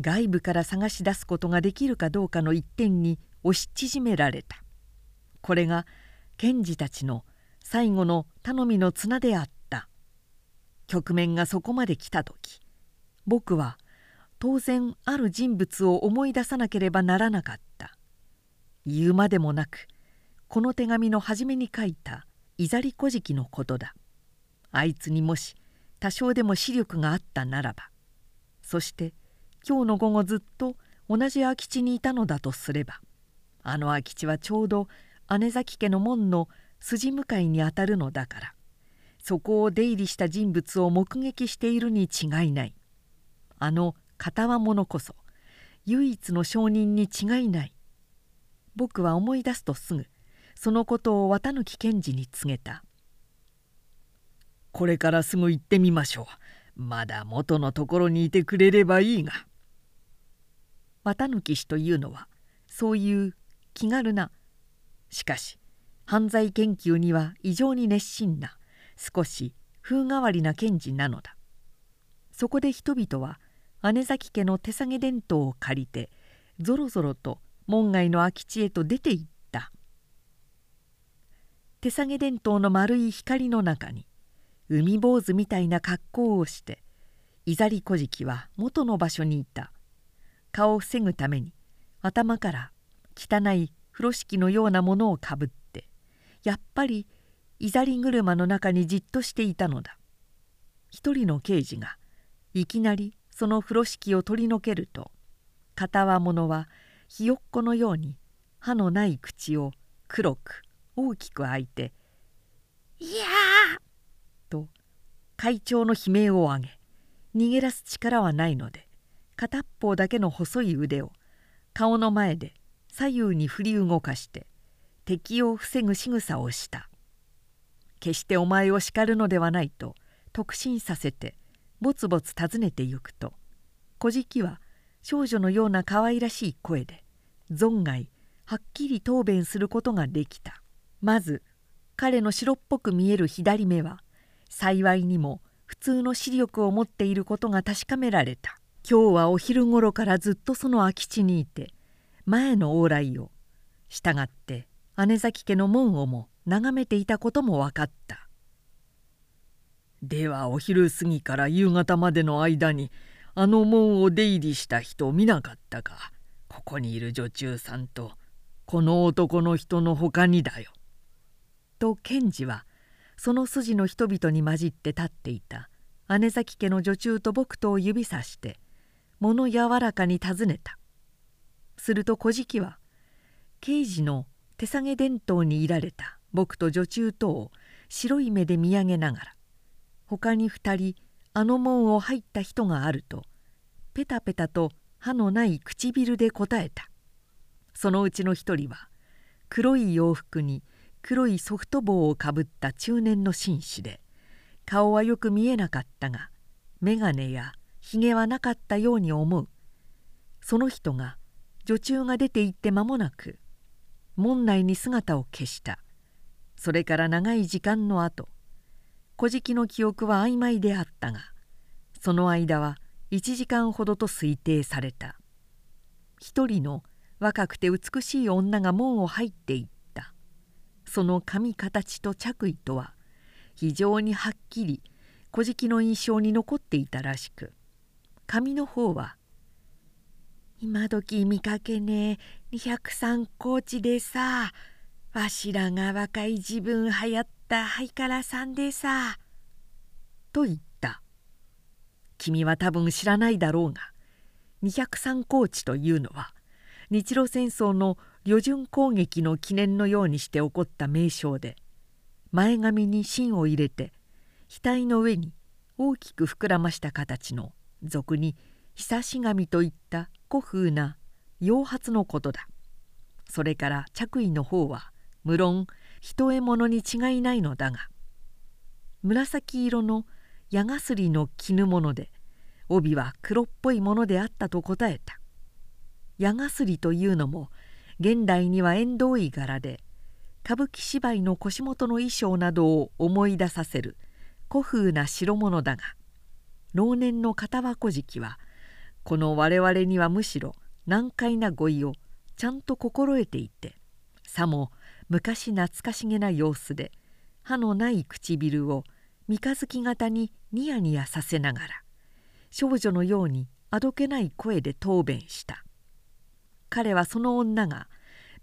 外部から探し出すことができるかどうかの一点に押し縮められた。これが検事たちの最後の頼みの綱であった。局面がそこまで来た時僕は当然ある人物を思い出さなければならなかった。言うまでもなくこの手紙の初めに書いた「いざりこじき」のことだ。あいつにもし多少でも視力があったならば。そして今日の午後ずっと同じ空き地にいたのだとすればあの空き地はちょうど姉崎家の門の筋向かいにあたるのだから。そこを出入りした人物を目撃しているに違いない。あの片輪者こそ唯一の証人に違いない。僕は思い出すとすぐそのことを綿貫検事に告げた「これからすぐ行ってみましょう。まだ元のところにいてくれればいいが」綿貫氏というのはそういう気軽なしかし犯罪研究には異常に熱心な少し風変わりな検事なのだ。そこで人々は姉崎家の手提げ伝統を借りてぞろぞろと門外の空き地へと出て行った。手提げ伝統の丸い光の中に海坊主みたいな格好をしていざりこじきは元の場所にいた。顔を防ぐために頭から汚い風呂敷のようなものをかぶってやっぱりいざり車の中にじっとしていたのだ。一人の刑事がいきなりその風呂敷を取り除けると片輪物はひよっこのように歯のない口を黒く大きく開いて「いやー!」と会長の悲鳴を上げ逃げ出す力はないので片っぽだけの細い腕を顔の前で左右に振り動かして敵を防ぐ仕草をした決してお前を叱るのではないと特進させてぼつぼつ訪ねてゆくと小じは少女のような可愛らしい声で存外はっきり答弁することができたまず彼の白っぽく見える左目は幸いにも普通の視力を持っていることが確かめられた。今日はお昼ごろからずっとその空き地にいて前の往来を従って姉崎家の門をも眺めていたことも分かった。ではお昼過ぎから夕方までの間にあの門を出入りした人を見なかったか。ここにいる女中さんとこの男の人のほかにだよ。と検事はその筋の人々に混じって立っていた。姉崎家の女中と僕とを指さして物柔らかに尋ねた。すると小じは刑事の手提げ伝統にいられた。僕と女中とを白い目で見上げながら他に2人あの門を入った人があるとペタペタと歯のない唇で答えた。そのうちの一人は黒い洋服に黒いソフト帽をかぶった中年の紳士で顔はよく見えなかったが眼鏡やひげはなかったように思う。その人が女中が出て行って間もなく門内に姿を消した。それから長い時間のあと小じの記憶は曖昧であったがその間は1時間ほどと推定された。一人の若くて美しい女が門を入っていった。その髪形と着衣とは非常にはっきり小じの印象に残っていたらしく髪の方は「今時見かけねえ203高地でさわしらが若い自分流行ったハイカラさんでさ」と言った。君は多分知らないだろうが203高地というのは日露戦争の旅順攻撃の記念のようにして起こった名称で前髪に芯を入れて額の上に大きく膨らました形の俗に久し髪といった古風な洋髪のことだ。それから着衣の方は無論一獲物に違いないのだが紫色の矢がすりの絹物で帯は黒っぽいものであったと答えた。矢がすりというのも現代には縁遠い柄で歌舞伎芝居の腰元の衣装などを思い出させる古風な代物だが老年の片箱敷はこの我々にはむしろ難解な語彙をちゃんと心得ていてさも昔懐かしげな様子で歯のない唇を三日月型にニヤニヤさせながら少女のようにあどけない声で答弁した。彼はその女が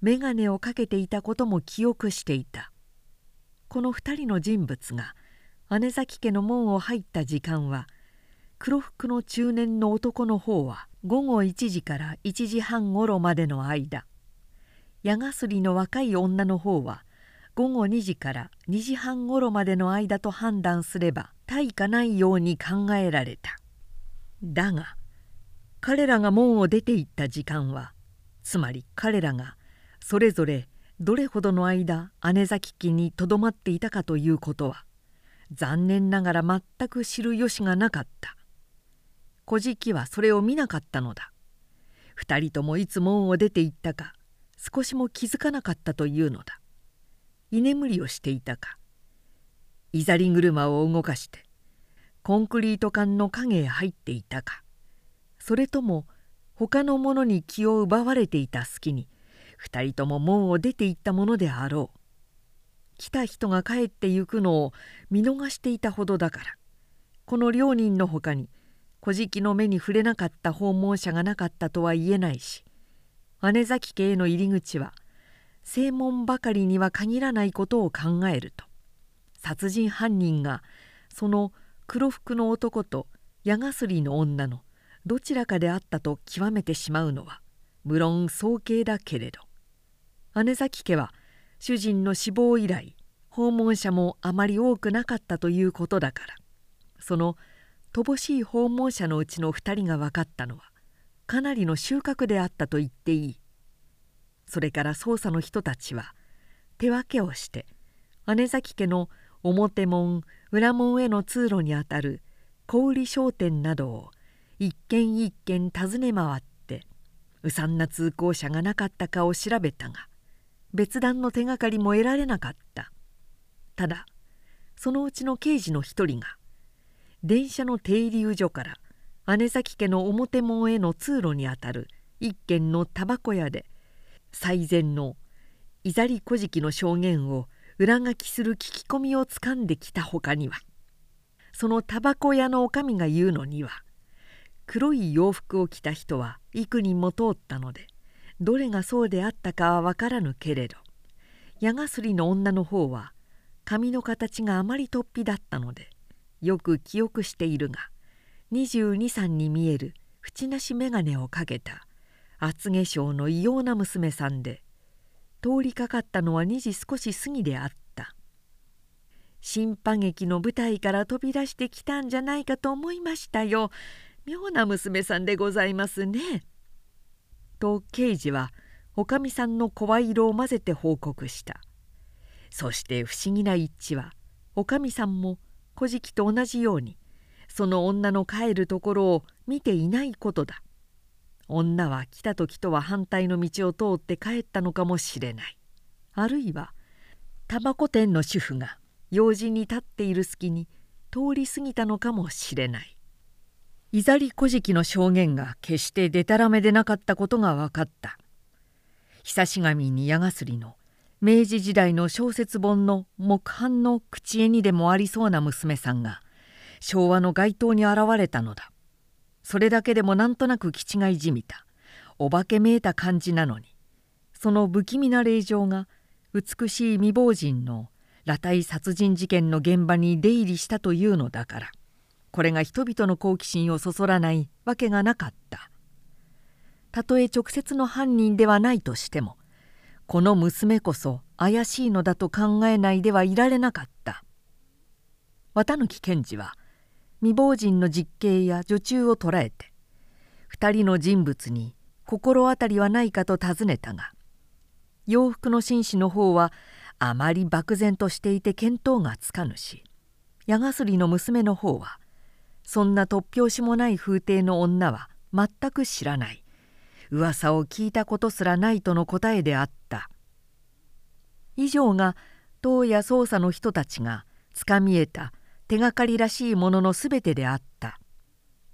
眼鏡をかけていたことも記憶していた。この2人の人物が姉崎家の門を入った時間は黒服の中年の男の方は午後1時から1時半ごろまでの間。矢がすりの若い女の方は午後2時から2時半ごろまでの間と判断すれば大かないように考えられた。だが彼らが門を出て行った時間はつまり彼らがそれぞれどれほどの間姉崎家にとどまっていたかということは残念ながら全く知る由がなかった。小じはそれを見なかったのだ。二人ともいつ門を出て行ったか少しも気づかなかったというのだ。居眠りをしていたかいざり車を動かしてコンクリート管の影へ入っていたかそれとも他の者に気を奪われていた隙に二人とも門を出て行ったものであろう。来た人が帰ってゆくのを見逃していたほどだからこの両人のほかに小じの目に触れなかった訪問者がなかったとは言えないし姉崎家への入り口は正門ばかりには限らないことを考えると殺人犯人がその黒服の男と矢がすりの女のどちらかであったと極めてしまうのは無論早計だけれど。姉崎家は主人の死亡以来訪問者もあまり多くなかったということだから。その乏しい訪問者のうちの2人が分かったのはかなりの収穫であったと言っていい。それから捜査の人たちは手分けをして姉崎家の表門裏門への通路にあたる小売商店などを一軒一軒訪ね回ってうさんな通行者がなかったかを調べたが別段の手がかりも得られなかった。ただそのうちの刑事の一人が電車の停留所から姉崎家の表門への通路にあたる一軒のタバコ屋で最前のいざり小敷の証言を裏書きする聞き込みをつかんできたほかにはそのタバコ屋の女将が言うのには黒い洋服を着た人は幾人も通ったのでどれがそうであったかは分からぬけれど矢がすりの女の方は髪の形があまり突飛だったのでよく記憶しているが22歳に見える縁なし眼鏡をかけた厚化粧の異様な娘さんで通りかかったのは2時少し過ぎであった。新波劇の舞台から飛び出してきたんじゃないかと思いましたよ。妙な娘さんでございますね。と刑事はおかみさんの声色を混ぜて報告した。そして不思議な一致はおかみさんも小じと同じようにその女の帰るところを見ていないことだ。女は来た時とは反対の道を通って帰ったのかもしれない。あるいはタバコ店の主婦が用事に立っている隙に通り過ぎたのかもしれない。いざり古事記の証言が決してでたらめでなかったことが分かった。久し神に矢がすりの明治時代の小説本の木版の口絵にでもありそうな娘さんが昭和の街頭に現れたのだ。それだけでもなんとなく気違いじみた。お化けめいた感じなのに。その不気味な霊場が美しい未亡人の裸体殺人事件の現場に出入りしたというのだから。これが人々の好奇心をそそらないわけがなかった。たとえ直接の犯人ではないとしてもこの娘こそ怪しいのだと考えないではいられなかった。綿貫検事は未亡人の実刑や女中を捕らえて2人の人物に心当たりはないかと尋ねたが洋服の紳士の方はあまり漠然としていて見当がつかぬし矢がすりの娘の方はそんな突拍子もない風景の女は全く知らない。噂を聞いたことすらないとの答えであった。以上が党や捜査の人たちがつかみえた手がかりらしいものの全てであった。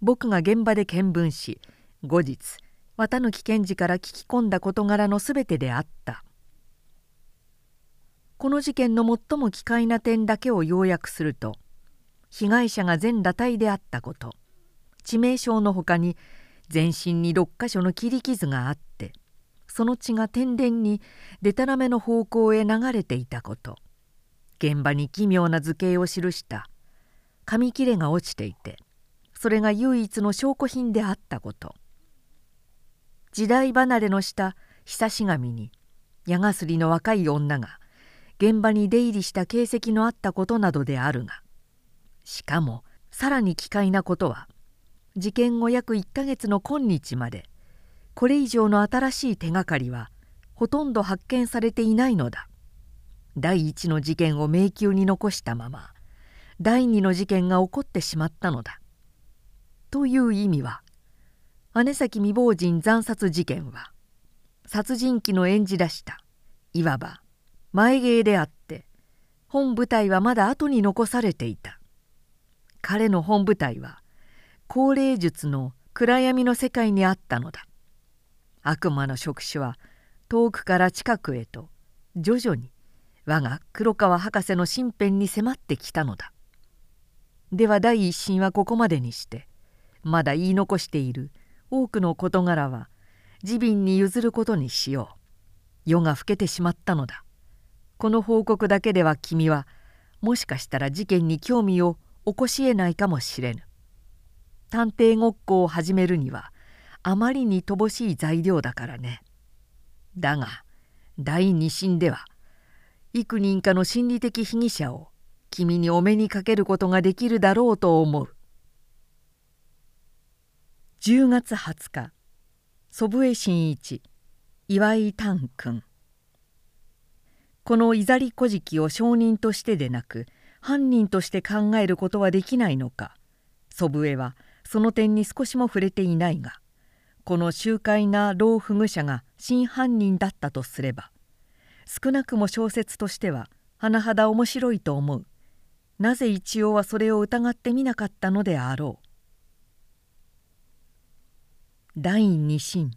僕が現場で見聞し後日綿貫検事から聞き込んだ事柄の全てであった。この事件の最も奇怪な点だけを要約すると被害者が全裸体であったこと。致命傷のほかに全身に6か所の切り傷があってその血が天然にでたらめの方向へ流れていたこと。現場に奇妙な図形を記した。紙切れが落ちていてそれが唯一の証拠品であったこと。時代離れのした久し紙に矢がすりの若い女が現場に出入りした形跡のあったことなどであるがしかもさらに奇怪なことは事件後約1ヶ月の今日までこれ以上の新しい手がかりはほとんど発見されていないのだ。第一の事件を迷宮に残したまま第二の事件が起こってしまったのだ。という意味は姉崎未亡人惨殺事件は殺人鬼の演じ出したいわば前芸であって本舞台はまだ後に残されていた。彼の本舞台は高齢術の暗闇の世界にあったのだ。悪魔の触手は遠くから近くへと徐々に我が黒川博士の身辺に迫ってきたのだ。では第一審はここまでにしてまだ言い残している多くの事柄は自憫に譲ることにしよう。夜が更けてしまったのだ。この報告だけでは君はもしかしたら事件に興味を起こしえないかもしれぬ。探偵ごっこを始めるにはあまりに乏しい材料だからね。だが第二審では幾人かの心理的被疑者を君にお目にかけることができるだろうと思う。10月20日祖父江真一岩井丹君。このいざりこじきを証人としてでなく犯人として考えることはできないのか？祖父江はその点に少しも触れていないがこの醜怪な老不具者が真犯人だったとすれば少なくも小説としては甚だ面白いと思う。なぜ一応はそれを疑ってみなかったのであろう。第二審。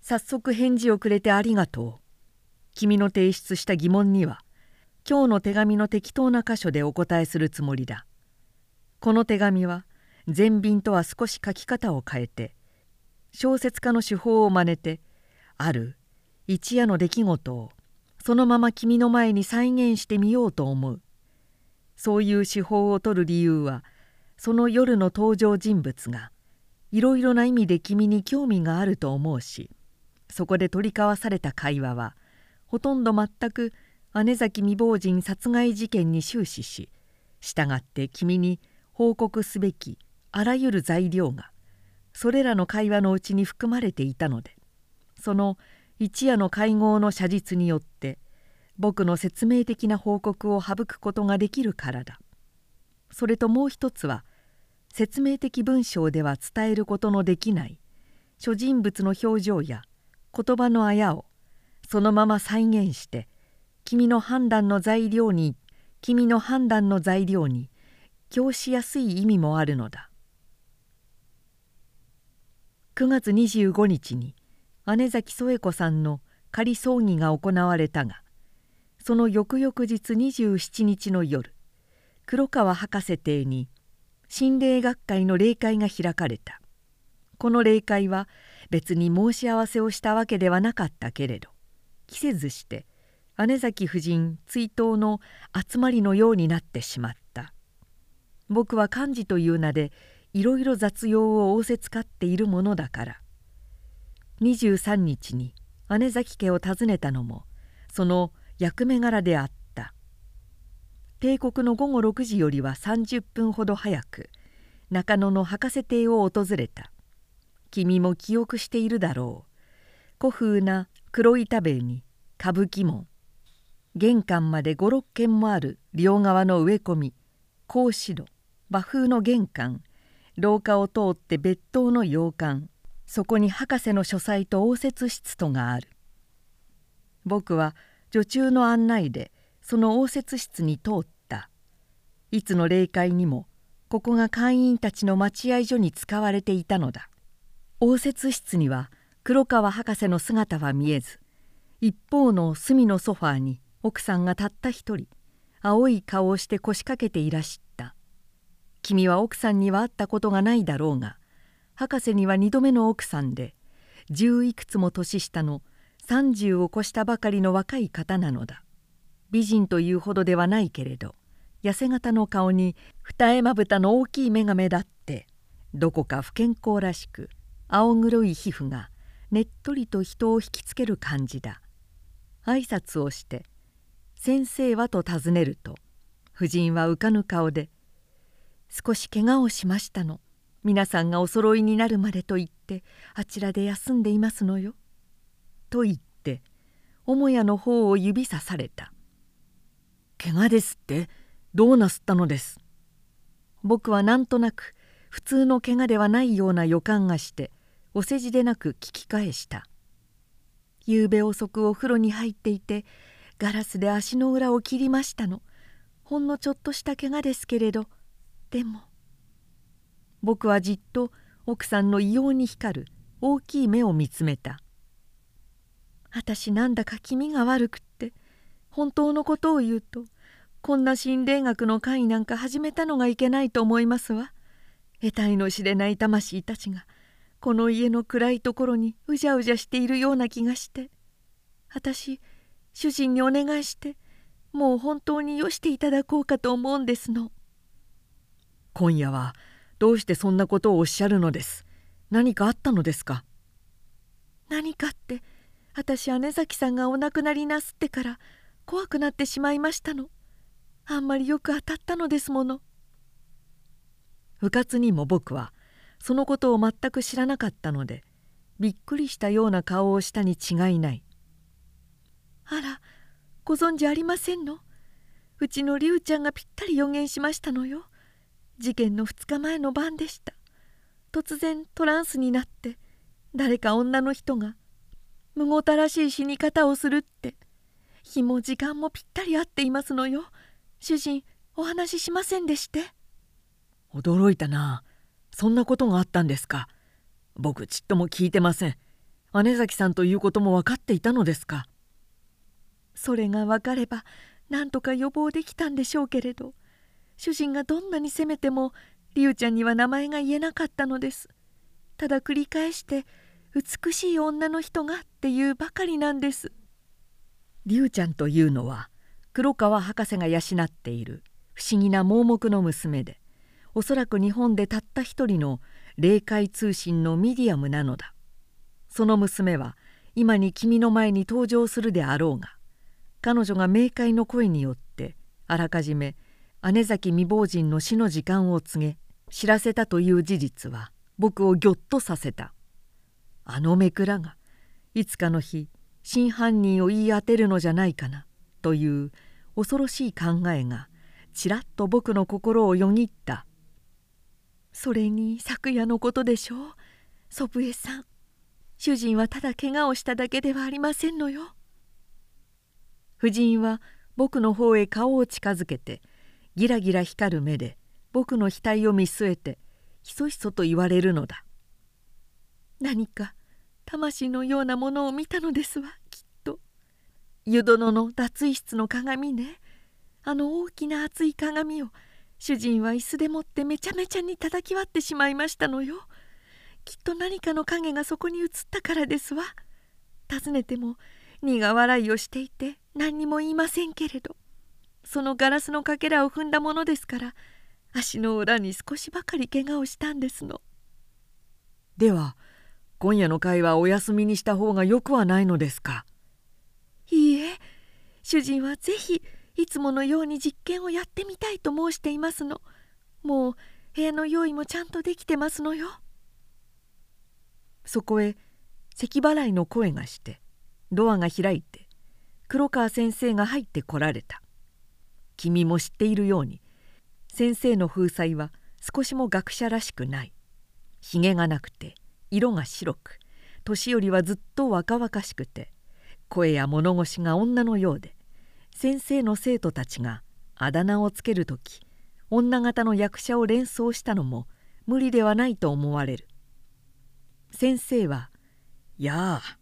早速返事をくれてありがとう。君の提出した疑問には今日の手紙の適当な箇所でお答えするつもりだ。この手紙は前便とは少し書き方を変えて小説家の手法を真似てある一夜の出来事をそのまま君の前に再現してみようと思う。そういう手法を取る理由はその夜の登場人物がいろいろな意味で君に興味があると思うしそこで取り交わされた会話はほとんど全く姉崎未亡人殺害事件に終始し従って君に報告すべきあらゆる材料がそれらの会話のうちに含まれていたのでその一夜の会合の写実によって僕の説明的な報告を省くことができるからだ。それともう一つは説明的文章では伝えることのできない諸人物の表情や言葉のあやをそのまま再現して君の判断の材料に君の判断の材料に供しやすい意味もあるのだ。9月25日に姉崎添子さんの仮葬儀が行われたがその翌々日27日の夜黒川博士邸に心霊学会の霊会が開かれた。この霊会は別に申し合わせをしたわけではなかったけれど着せずして姉崎夫人追悼の集まりのようになってしまった。僕は幹事という名でいろいろ雑用を仰せつかっているものだから。23日に姉崎家を訪ねたのもその役目柄であった。帝国の午後6時よりは30分ほど早く中野の博士邸を訪れた。君も記憶しているだろう。古風な黒板塀に歌舞伎門玄関まで56軒もある両側の植え込み格子戸和風の玄関廊下を通って別当の洋館そこに博士の書斎と応接室とがある。僕は女中の案内でその応接室に通った。いつの霊界にもここが会員たちの待合所に使われていたのだ。応接室には黒川博士の姿は見えず一方の隅のソファーに奥さんがたった一人青い顔をして腰掛けていらした。君は奥さんには会ったことがないだろうが博士には2度目の奥さんで十いくつも年下の30を越したばかりの若い方なのだ。美人というほどではないけれど痩せ型の顔に二重まぶたの大きい目が目立ってどこか不健康らしく青黒い皮膚がねっとりと人を引きつける感じだ。挨拶をして「先生は?」と尋ねると夫人は浮かぬ顔で「少し怪我をしましたの。皆さんがお揃いになるまでと言ってあちらで休んでいますのよ」と言って母屋の方を指さされた「怪我ですって？どうなすったのです」僕はなんとなく普通の怪我ではないような予感がしてお世辞でなく聞き返した「ゆうべ遅くお風呂に入っていてガラスで足の裏を切りましたの。ほんのちょっとした怪我ですけれど。でも」僕はじっと奥さんの異様に光る大きい目を見つめた「私なんだか気味が悪くって本当のことを言うとこんな心霊学の会なんか始めたのがいけないと思いますわ。得体の知れない魂たちがこの家の暗いところにうじゃうじゃしているような気がして。私主人にお願いしてもう本当によしていただこうかと思うんですの。今夜はどうしてそんなことをおっしゃるのです？何かあったのですか？何かって私姉崎さんがお亡くなりなすってから怖くなってしまいましたの。あんまりよく当たったのですもの。うかつにも僕はそのことを全く知らなかったのでびっくりしたような顔をしたに違いない「あらご存じありませんの？うちの龍ちゃんがぴったり予言しましたのよ。事件の2日前の晩でした。突然トランスになって誰か女の人がむごたらしい死に方をするって日も時間もぴったり合っていますのよ。主人お話ししませんでして。驚いたな。そんなことがあったんですか。僕ちっとも聞いてません。姉崎さんということも分かっていたのですか。それが分かれば何とか予防できたんでしょうけれど。主人がどんなに責めても龍ちゃんには名前が言えなかったのです。ただ繰り返して美しい女の人がっていうばかりなんです。龍ちゃんというのは黒川博士が養っている不思議な盲目の娘でおそらく日本でたった一人の霊界通信のミディアムなのだ。その娘は今に君の前に登場するであろうが彼女が冥界の声によってあらかじめ姉崎未亡人の死の時間を告げ知らせたという事実は僕をぎょっとさせた。あのめくらがいつかの日真犯人を言い当てるのじゃないかなという恐ろしい考えがちらっと僕の心をよぎった。それに昨夜のことでしょう祖父江さん。主人はただ怪我をしただけではありませんのよ。夫人は僕の方へ顔を近づけてギラギラ光る目で僕の額を見据えてひそひそと言われるのだ。何か魂のようなものを見たのですわきっと。湯殿の脱衣室の鏡ね。あの大きな熱い鏡を主人は椅子でもってめちゃめちゃに叩き割ってしまいましたのよ。きっと何かの影がそこに映ったからですわ。尋ねても苦笑いをしていて何にも言いませんけれどそのガラスのかけらを踏んだものですから足の裏に少しばかり怪我をしたんですの。では今夜の会はお休みにした方がよくはないのですか？いいえ主人はぜひいつものように実験をやってみたいと申していますの。もう部屋の用意もちゃんとできてますのよ。そこへ咳払いの声がしてドアが開いて黒川先生が入ってこられた。君も知っているように先生の風采は少しも学者らしくない。ひげがなくて色が白く年寄りはずっと若々しくて声や物腰が女のようで先生の生徒たちがあだ名をつける時女形の役者を連想したのも無理ではないと思われる。先生は「やあ」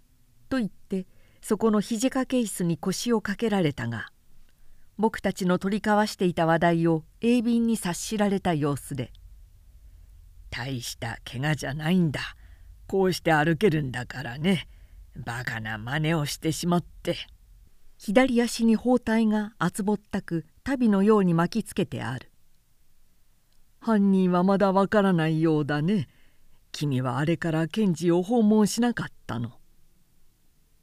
と言ってそこの肘掛け椅子に腰をかけられたが僕たちの取り交わしていた話題を鋭敏に察しられた様子で「大した怪我じゃないんだ。こうして歩けるんだからね。バカな真似をしてしまって左足に包帯が厚ぼったく足袋のように巻きつけてある犯人はまだわからないようだね。君はあれから検事を訪問しなかったの。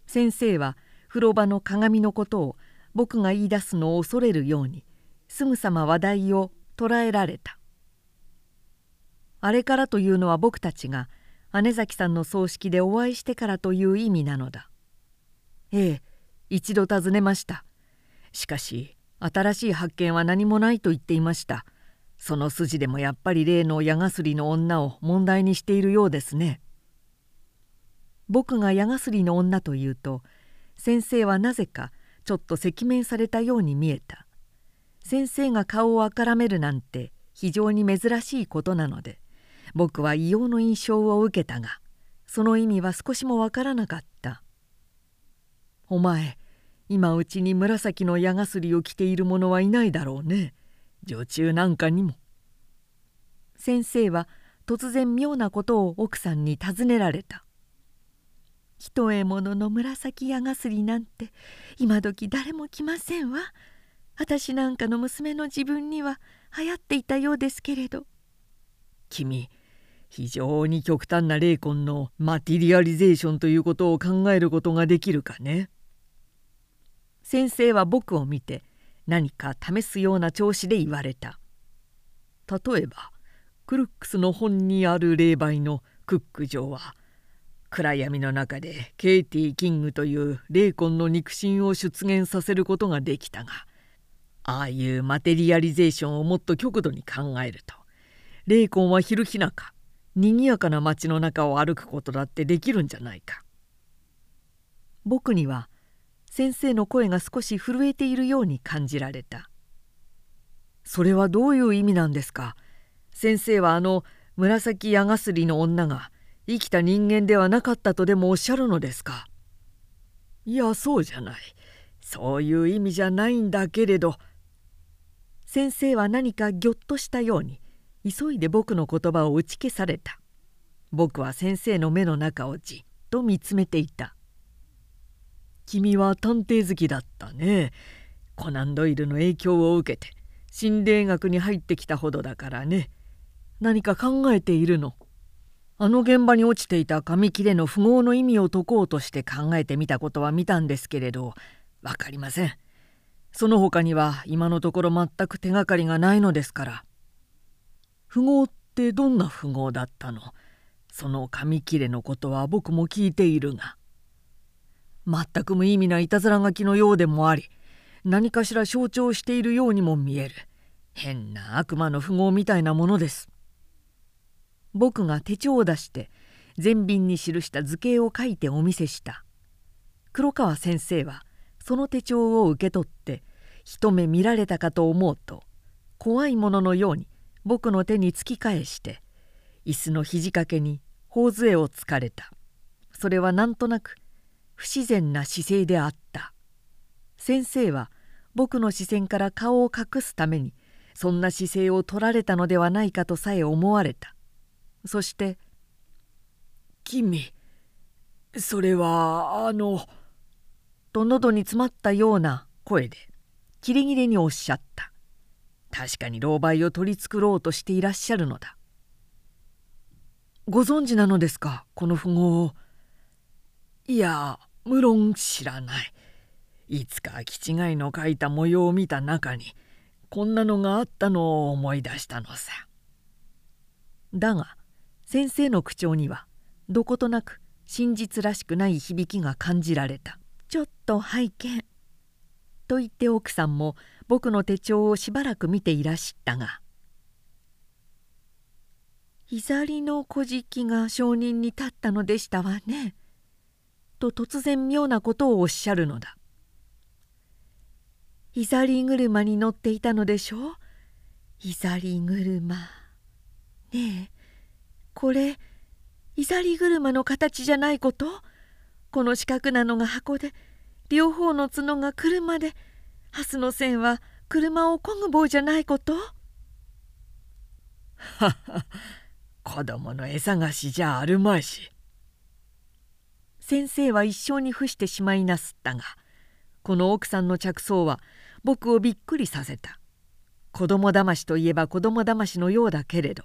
先生は風呂場の鏡のことを僕が言い出すのを恐れるようにすぐさま話題を捉えられた。あれからというのは僕たちが姉崎さんの葬式でお会いしてからという意味なのだ。ええ一度尋ねました。しかし新しい発見は何もないと言っていました。その筋でもやっぱり例の矢がすりの女を問題にしているようですね。僕が矢がすりの女というと先生はなぜかちょっと赤面されたように見えた。先生が顔をあからめるなんて非常に珍しいことなので僕は異様の印象を受けたがその意味は少しもわからなかった「お前今うちに紫の矢がすりを着ている者はいないだろうね。女中なんかにも」先生は突然妙なことを奥さんに尋ねられた「一重物の紫矢がすりなんて今時誰も着ませんわ。私なんかの娘の自分には流行っていたようですけれど」君非常に極端な霊魂のマテリアリゼーションということを考えることができるかね。先生は僕を見て何か試すような調子で言われた。例えばクルックスの本にある霊媒のクック城は暗闇の中でケイティ・キングという霊魂の肉親を出現させることができたがああいうマテリアリゼーションをもっと極度に考えると霊魂は昼日中にぎやかな街の中を歩くことだってできるんじゃないか。僕には先生の声が少し震えているように感じられた。それはどういう意味なんですか？先生はあの紫矢がすりの女が生きた人間ではなかったとでもおっしゃるのですか？いやそうじゃない。そういう意味じゃないんだけれど。先生は何かぎょっとしたように急いで僕の言葉を打ち消された。僕は先生の目の中をじっと見つめていた。君は探偵好きだったね。コナン・ドイルの影響を受けて心霊学に入ってきたほどだからね。何か考えているの？あの現場に落ちていた紙切れの符号の意味を解こうとして考えてみたことは見たんですけれど分かりません。その他には今のところ全く手がかりがないのですから。符号ってどんな符号だったの？その紙切れのことは僕も聞いているが。全く無意味ないたずら書きのようでもあり何かしら象徴しているようにも見える。変な悪魔の符号みたいなものです。僕が手帳を出して全便に記した図形を書いてお見せした。黒川先生はその手帳を受け取って一目見られたかと思うと怖いもののように僕の手に突き返して椅子の肘掛けに頬杖をつかれた。それはなんとなく不自然な姿勢であった。先生は僕の視線から顔を隠すためにそんな姿勢を取られたのではないかとさえ思われた。そして「君それはあの」と喉に詰まったような声でキレキレにおっしゃった。確かに狼狽を取り繕ろうとしていらっしゃるのだ。ご存知なのですかこの符号を？いや無論知らない。いつか気違いの書いた模様を見た中にこんなのがあったのを思い出したのさ。だが先生の口調にはどことなく真実らしくない響きが感じられた「ちょっと拝見」と言って奥さんも僕の手帳をしばらく見ていらしたが「左の小敷が証人に立ったのでしたわね」と突然妙なことをおっしゃるのだ。イザリ車に乗っていたのでしょうイザリ車。ねえ。これイザリ車の形じゃないこと？この四角なのが箱で両方の角が車でハスの線は車を漕ぐ棒じゃないこと？は は子供の餌菓子じゃあるまいし。先生は一生に付してしまいなすったがこの奥さんの着想は僕をびっくりさせた。子供騙しといえば子供騙しのようだけれど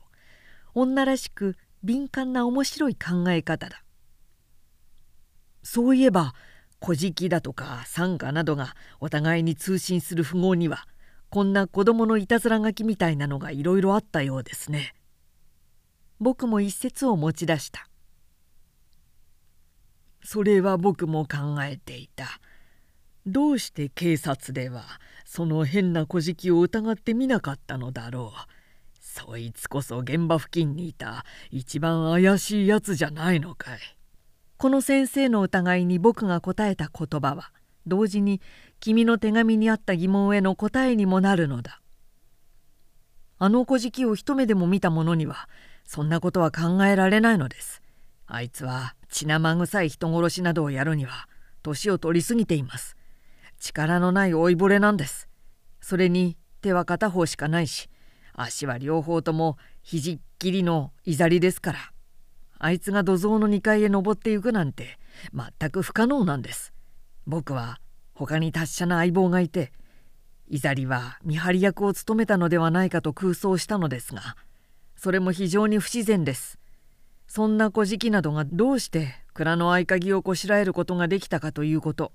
女らしく敏感な面白い考え方だそういえば古事記だとか参加などがお互いに通信する富豪にはこんな子供のいたずら書きみたいなのがいろいろあったようですね。僕も一節を持ち出した。それは僕も考えていた。どうして警察ではその変な小じを疑ってみなかったのだろう。そいつこそ現場付近にいた一番怪しいやつじゃないのかい。この先生の疑いに僕が答えた言葉は同時に君の手紙にあった疑問への答えにもなるのだ。あの小じを一目でも見た者にはそんなことは考えられないのです。あいつは血生臭い人殺しなどをやるには年を取りすぎています。力のない老いぼれなんです。それに手は片方しかないし足は両方とも肘っきりのいざりですから。あいつが土蔵の2階へ登っていくなんて全く不可能なんです。僕は他に達者な相棒がいてイザリは見張り役を務めたのではないかと空想したのですがそれも非常に不自然です。そんな小じなどがどうして蔵の合鍵をこしらえることができたかということ。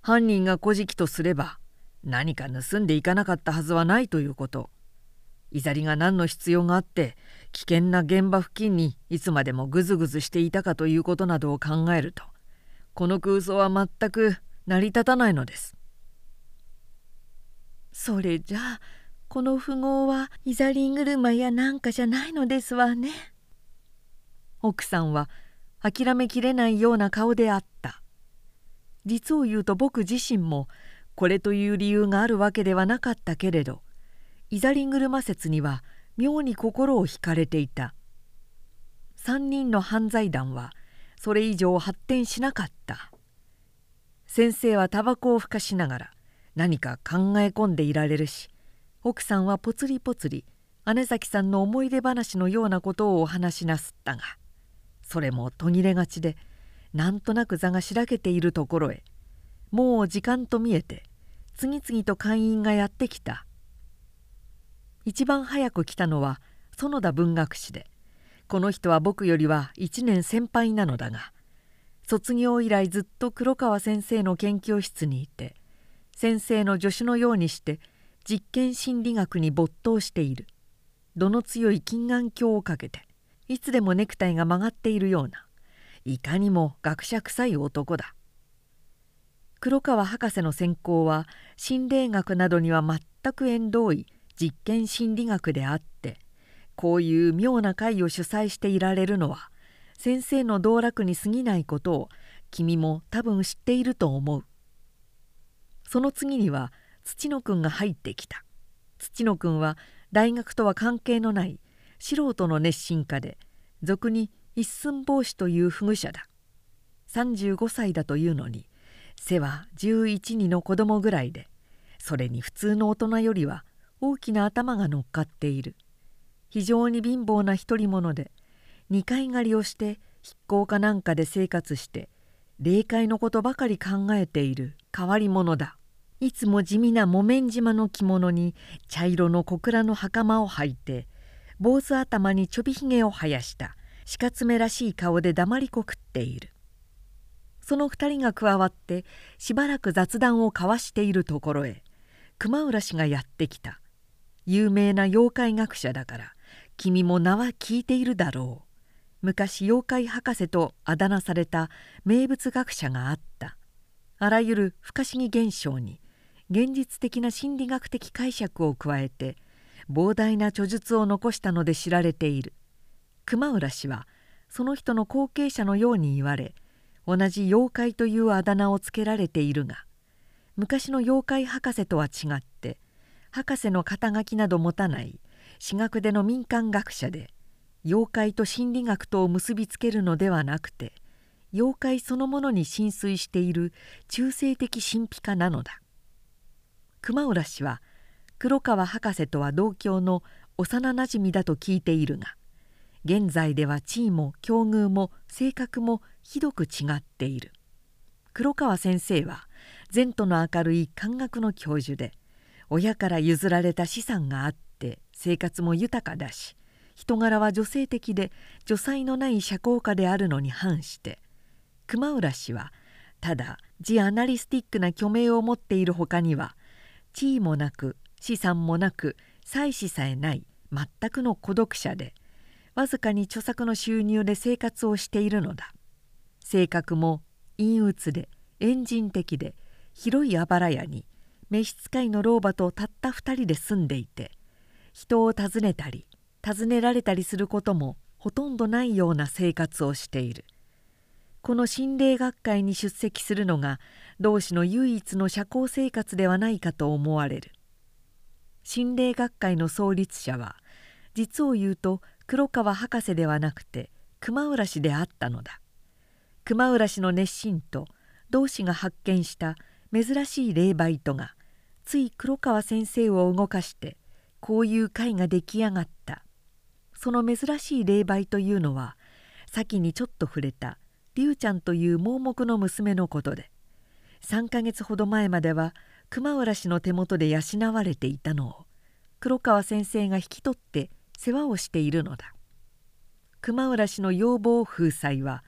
犯人が小じとすれば何か盗んでいかなかったはずはないということ。イザリが何の必要があって危険な現場付近にいつまでもぐずぐずしていたかということなどを考えるとこの空想は全く成り立たないのです。それじゃあこの富豪はイザリン車やなんかじゃないのですわね。奥さんは諦めきれないような顔であった。実を言うと僕自身もこれという理由があるわけではなかったけれどイザリン車説には妙に心を惹かれていた。3人の犯罪団はそれ以上発展しなかった先生はタバコをふかしながら何か考え込んでいられるし奥さんはぽつりぽつり姉崎さんの思い出話のようなことをお話しなすったがそれも途切れがちでなんとなく座がしらけているところへもう時間と見えて次々と会員がやってきた一番早く来たのは園田文学士で。この人は僕よりは1年先輩なのだが卒業以来ずっと黒川先生の研究室にいて先生の助手のようにして実験心理学に没頭している。度の強い金眼鏡をかけていつでもネクタイが曲がっているようないかにも学者臭い男だ。黒川博士の専攻は心霊学などには全く縁遠い実験心理学であってこういう妙な会を主催していられるのは先生の道楽に過ぎないことを君も多分知っていると思う。その次には土野くんが入ってきた。土野くんは大学とは関係のない素人の熱心家で俗に一寸法師という不具者だ。35歳だというのに背は11人の子供ぐらいでそれに普通の大人よりは大きな頭が乗っかっている。非常に貧乏な独り者で二階狩りをして筆行かなんかで生活して霊界のことばかり考えている変わり者だ。いつも地味な木綿島の着物に茶色の小倉の袴を履いて坊主頭にちょびひげを生やした鹿爪らしい顔で黙りこくっている。その二人が加わってしばらく雑談を交わしているところへ熊浦氏がやってきた。有名な妖怪学者だから君も名は聞いているだろう。昔妖怪博士とあだ名された名物学者があった。あらゆる不可思議現象に現実的な心理学的解釈を加えて膨大な著述を残したので知られている。熊浦氏はその人の後継者のように言われ同じ妖怪というあだ名をつけられているが昔の妖怪博士とは違って博士の肩書きなど持たない私学での民間学者で妖怪と心理学とを結びつけるのではなくて妖怪そのものに浸水している中性的神秘家なのだ。熊浦氏は黒川博士とは同郷の幼なじみだと聞いているが現在では地位も境遇も性格もひどく違っている。黒川先生は前途の明るい漢学の教授で親から譲られた資産があって生活も豊かだし人柄は女性的で女才のない社交家であるのに反して熊浦氏はただジアナリスティックな虚名を持っているほかには地位もなく資産もなく妻子さえない全くの孤独者でわずかに著作の収入で生活をしているのだ。性格も陰鬱でエ人的で広いあばら屋に召使いの老婆とたった二人で住んでいて人を訪ねたり尋ねられたりすることもほとんどないような生活をしている。この心霊学会に出席するのが同志の唯一の社交生活ではないかと思われる。心霊学会の創立者は実を言うと黒川博士ではなくて熊浦氏であったのだ。熊浦氏の熱心と同志が発見した珍しい霊媒とがつい黒川先生を動かしてこういう会が出来上がった。その珍しい霊媒というのは先にちょっと触れた龍ちゃんという盲目の娘のことで3ヶ月ほど前までは熊浦氏の手元で養われていたのを黒川先生が引き取って世話をしているのだ。熊浦氏の要望封鎖は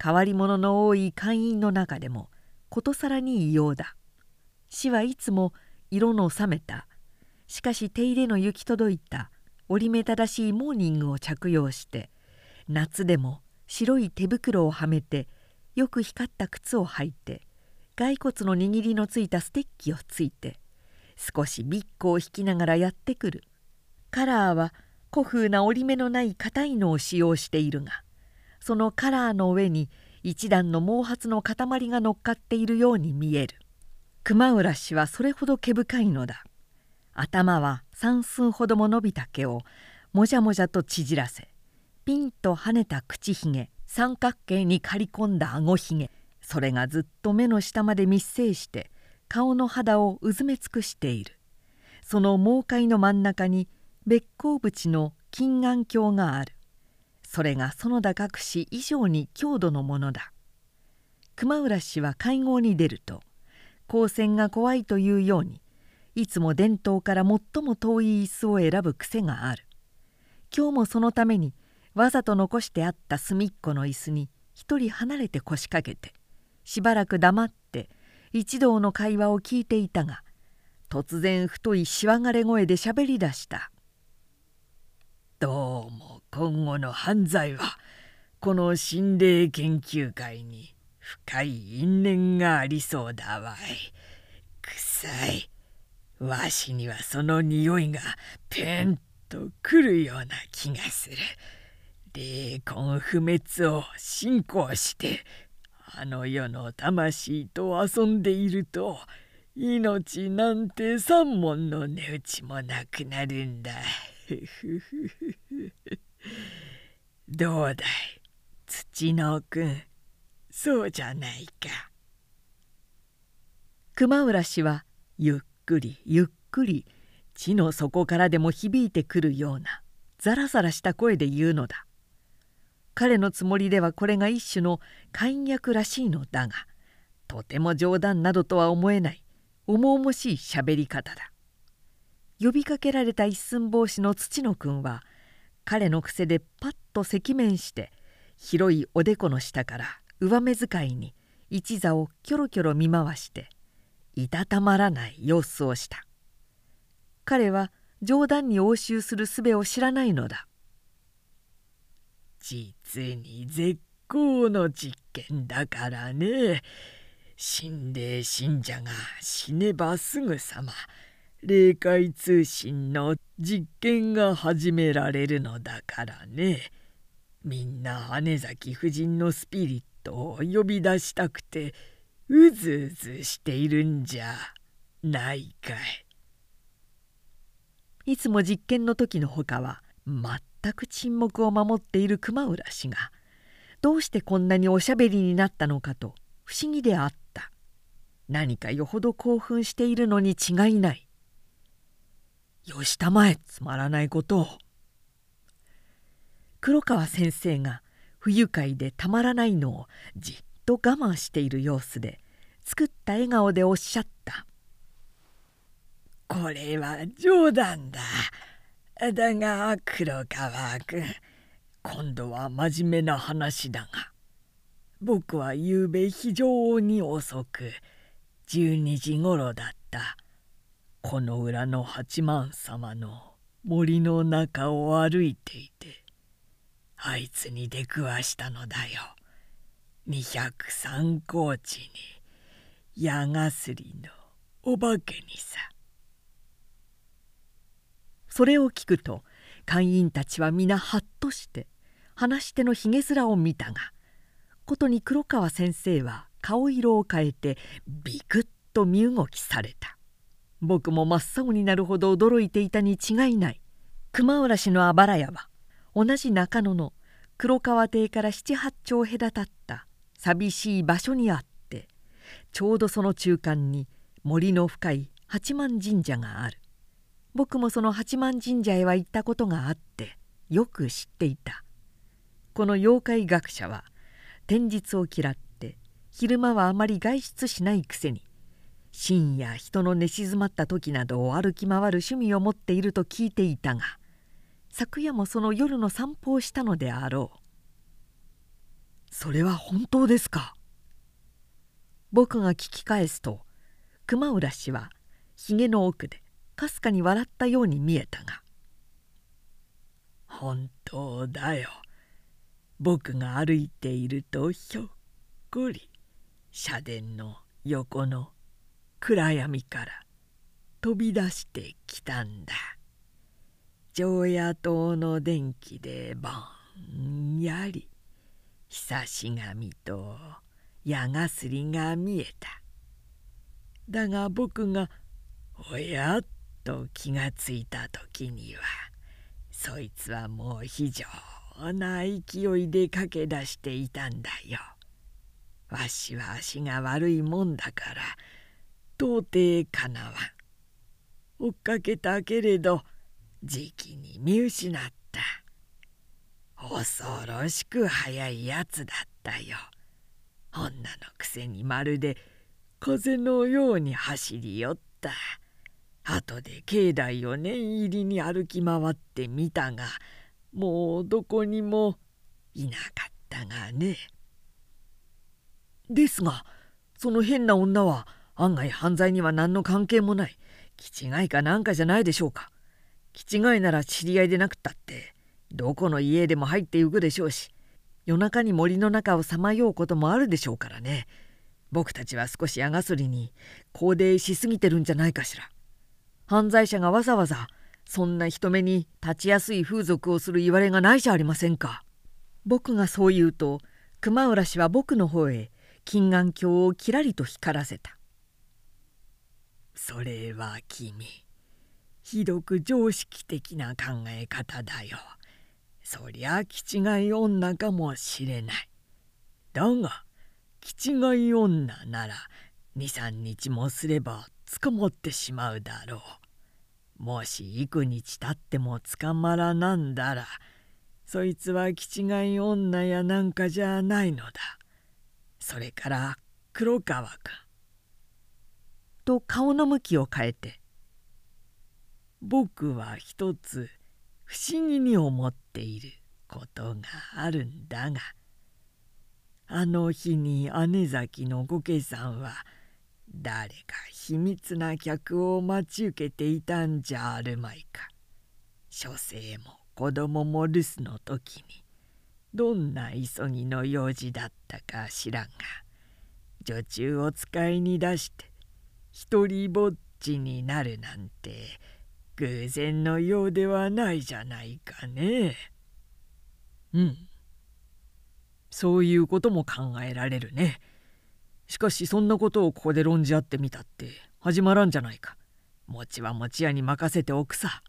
変わり者の多い会員の中でもことさらに異様だ。死はいつも色の冷めた。しかし手入れの行き届いた。折り目正しいモーニングを着用して。夏でも白い手袋をはめて。よく光った靴を履いて。骸骨の握りのついたステッキをついて。少しビッグを引きながらやってくる。カラーは古風な折り目のない硬いのを使用しているが。そのカラーの上に一段の毛髪の塊が乗っかっているように見える。熊浦氏はそれほど毛深いのだ。頭は三寸ほども伸びた毛をもじゃもじゃと縮らせピンと跳ねた口ひげ三角形に刈り込んだあごひげそれがずっと目の下まで密生して顔の肌をうずめ尽くしている。その猛海の真ん中に別光淵の金眼鏡がある。それが園田隠し以上に強度のものだ。熊浦氏は会合に出ると光線が怖いというようにいつも伝統から最も遠い椅子を選ぶ癖がある。今日もそのためにわざと残してあった隅っこの椅子に一人離れて腰掛けてしばらく黙って一同の会話を聞いていたが突然太いしわがれ声でしゃべりだした「どうも今後の犯罪はこの心霊研究会に深い因縁がありそうだわい。臭い。わしにはその匂いがペンとくるような気がする。霊魂不滅を信仰してあの世の魂と遊んでいると命なんて三文の値打ちもなくなるんだ。どうだい土のくんそうじゃないか。熊浦氏はゆっくりゆっくり地の底からでも響いてくるようなザラザラした声で言うのだ。彼のつもりではこれが一種の勧役らしいのだがとても冗談などとは思えない重々しいしゃべり方だ呼びかけられた一寸法師の土野君は彼の癖でパッと赤面して広いおでこの下から上目遣いに一座をキョロキョロ見回していたたまらない様子をした。彼は冗談に応酬する術を知らないのだ。実に絶好の実験だからね。心霊信者が死ねばすぐさま霊界通信の実験が始められるのだからね。みんな姉崎夫人のスピリットを呼び出したくてうずうずしているんじゃないかい。いつも実験の時のほかは全く沈黙を守っている熊浦氏がどうしてこんなにおしゃべりになったのかと不思議であった。何かよほど興奮しているのに違いない。よしたまえつまらないことを。黒川先生が不愉快でたまらないのをじっと我慢している様子で作った笑顔でおっしゃった「これは冗談だ。だが黒川君今度は真面目な話だが僕はゆうべ非常に遅く12時ごろだったこの裏の八幡様の森の中を歩いていてあいつに出くわしたのだよ。203高地に矢がすりのお化けにさ。それを聞くと会員たちは皆ハッとして話し手のひげ面を見たがことに黒川先生は顔色を変えてビクッと身動きされた。僕も真っ青になるほど驚いていたに違いない。熊浦氏のあばら屋は同じ中野の黒川邸から七八丁隔たった寂しい場所にあってちょうどその中間に森の深い八幡神社がある。僕もその八幡神社へは行ったことがあってよく知っていた。この妖怪学者は天日を嫌って昼間はあまり外出しないくせに深夜人の寝静まった時などを歩き回る趣味を持っていると聞いていたが昨夜もその夜の散歩をしたのであろう。それは本当ですか？僕が聞き返すと熊浦氏はひげの奥でかすかに笑ったように見えたが「本当だよ。僕が歩いているとひょっこり社殿の横の暗闇から飛び出してきたんだ。常夜灯の電気でぼんやり久し神と矢がすりが見えただが僕がおやっと気がついた時にはそいつはもう非常な勢いで駆け出していたんだよ。わしは足が悪いもんだから到底かなわん追っかけたけれどじきに見失った。恐ろしく速いやつだったよ。女のくせにまるで風のように走り寄った。後で境内を念入りに歩き回ってみたがもうどこにもいなかったがね。ですがその変な女は案外犯罪には何の関係もない。気違いかなんかじゃないでしょうか。気違いなら知り合いでなくったってどこの家でも入ってゆくでしょうし夜中に森の中をさまようこともあるでしょうからね。僕たちは少し矢がすりに高齢しすぎてるんじゃないかしら。犯罪者がわざわざそんな人目に立ちやすい風俗をする言われがないじゃありませんか。僕がそう言うと熊浦氏は僕の方へ金眼鏡をきらりと光らせた。それは君。ひどく常識的な考え方だよ。そりゃ気違い女かもしれない。だが気違い女なら23日もすれば捕まってしまうだろう。もし幾日たっても捕まらなんだらそいつは気違い女やなんかじゃないのだ。それから黒川君。と顔の向きを変えて「僕は一つ不思議に思っていることがあるんだがあの日に姉崎の御家さんは誰か秘密な客を待ち受けていたんじゃあるまいか。書生も子供も留守の時にどんな急ぎの用事だったか知らんが女中を使いに出して一りぼっちになるなんて偶然のようではないじゃないかね。うんそういうことも考えられるね。しかしそんなことをここで論じ合ってみたって始まらんじゃないか。餅は餅屋に任せておくさ。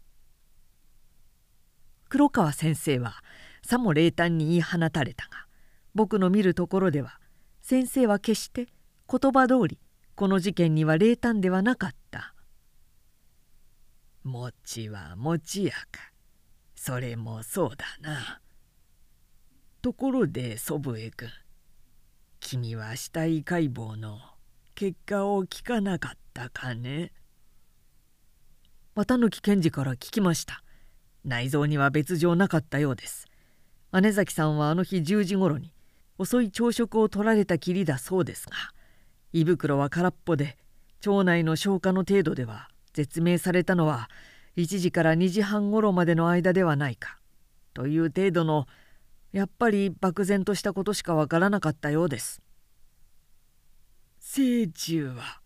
黒川先生はさも冷淡に言い放たれたが僕の見るところでは先生は決して言葉通りこの事件には冷淡ではなかった餅は餅やか。それもそうだな。ところで祖父江君君は死体解剖の結果を聞かなかったかね？綿貫検事から聞きました。内臓には別状なかったようです。姉崎さんはあの日10時ごろに遅い朝食を取られたきりだそうですが胃袋は空っぽで腸内の消化の程度では絶命されたのは1時から2時半ごろまでの間ではないかという程度のやっぱり漠然としたことしかわからなかったようです。成虫は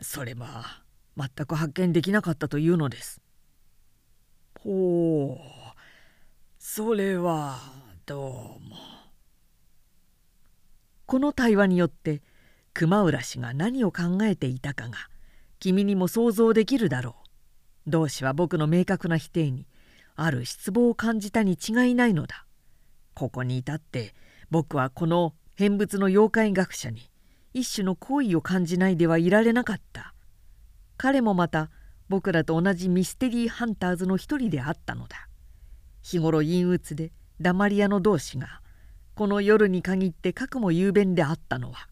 それは全く発見できなかったというのです。ほうそれはどうも。この対話によって熊浦氏が何を考えていたかが君にも想像できるだろう。同志は僕の明確な否定にある失望を感じたに違いないのだ。ここに至って僕はこの変物の妖怪学者に一種の好意を感じないではいられなかった。彼もまた僕らと同じミステリーハンターズの一人であったのだ。日頃陰鬱で黙り屋の同士がこの夜に限ってかくも雄弁であったのは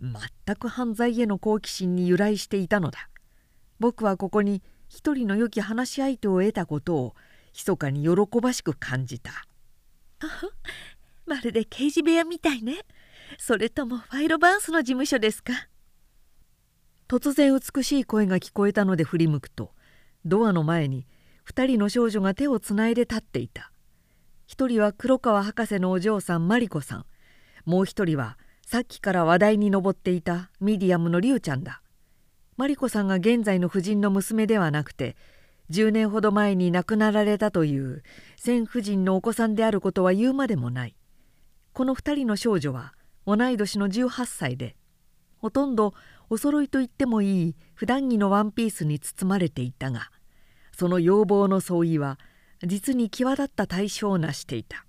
全く犯罪への好奇心に由来していたのだ。僕はここに一人の良き話し相手を得たことを密かに喜ばしく感じた。まるで刑事部屋みたいね。それともファイロバーンスの事務所ですか？突然美しい声が聞こえたので振り向くとドアの前に2人の少女が手をつないで立っていた。1人は黒川博士のお嬢さんマリコさん。もう1人はさっきから話題に上っていたミディアムのリュウちゃんだ。マリコさんが現在の夫人の娘ではなくて10年ほど前に亡くなられたという先夫人のお子さんであることは言うまでもない。この2人の少女は同い年の18歳でほとんどお揃いと言ってもいい普段着のワンピースに包まれていたがその要望の相違は実に際立った対象を成していた。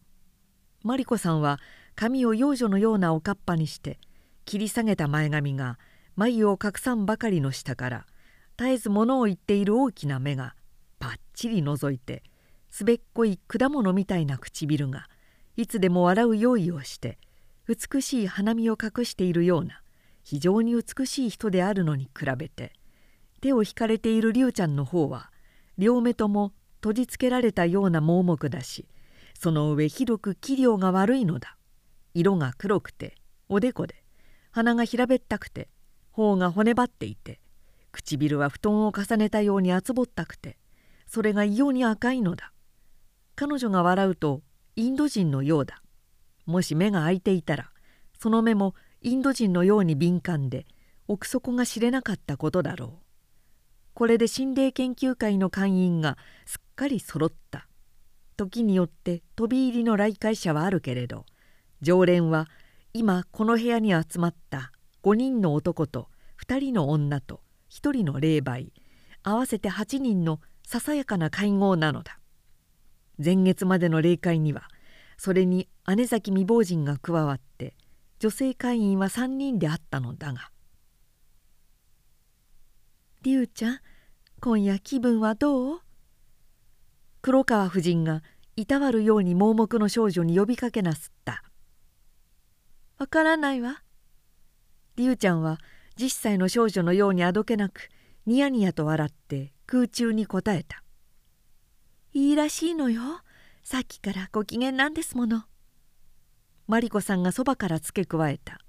マリコさんは髪を幼女のようなおかっぱにして切り下げた前髪が眉を隠さんばかりの下から絶えず物を言っている大きな目がパッチリ覗いてすべっこい果物みたいな唇がいつでも笑う用意をして美しい花見を隠しているような非常に美しい人であるのに比べて手を引かれている龍ちゃんの方は両目とも閉じつけられたような盲目だしその上広く器量が悪いのだ。色が黒くておでこで鼻が平べったくて頬が骨張っていて唇は布団を重ねたように厚ぼったくてそれが異様に赤いのだ。彼女が笑うとインド人のようだ。もし目が開いていたらその目もインド人のように敏感で奥底が知れなかったことだろう。これで心霊研究会の会員がすっかり揃った。時によって飛び入りの来会者はあるけれど常連は今この部屋に集まった5人の男と2人の女と1人の霊媒合わせて8人のささやかな会合なのだ。前月までの霊会にはそれに姉崎未亡人が加わって女性会員は3人であったのだが「りゅうちゃん今夜気分はどう?」黒川夫人がいたわるように盲目の少女に呼びかけなすった「わからないわ」りゅうちゃんは10歳の少女のようにあどけなくニヤニヤと笑って空中に答えた「いいらしいのよ。さっきからご機嫌なんですもの」マリコさんがそばから付け加えた。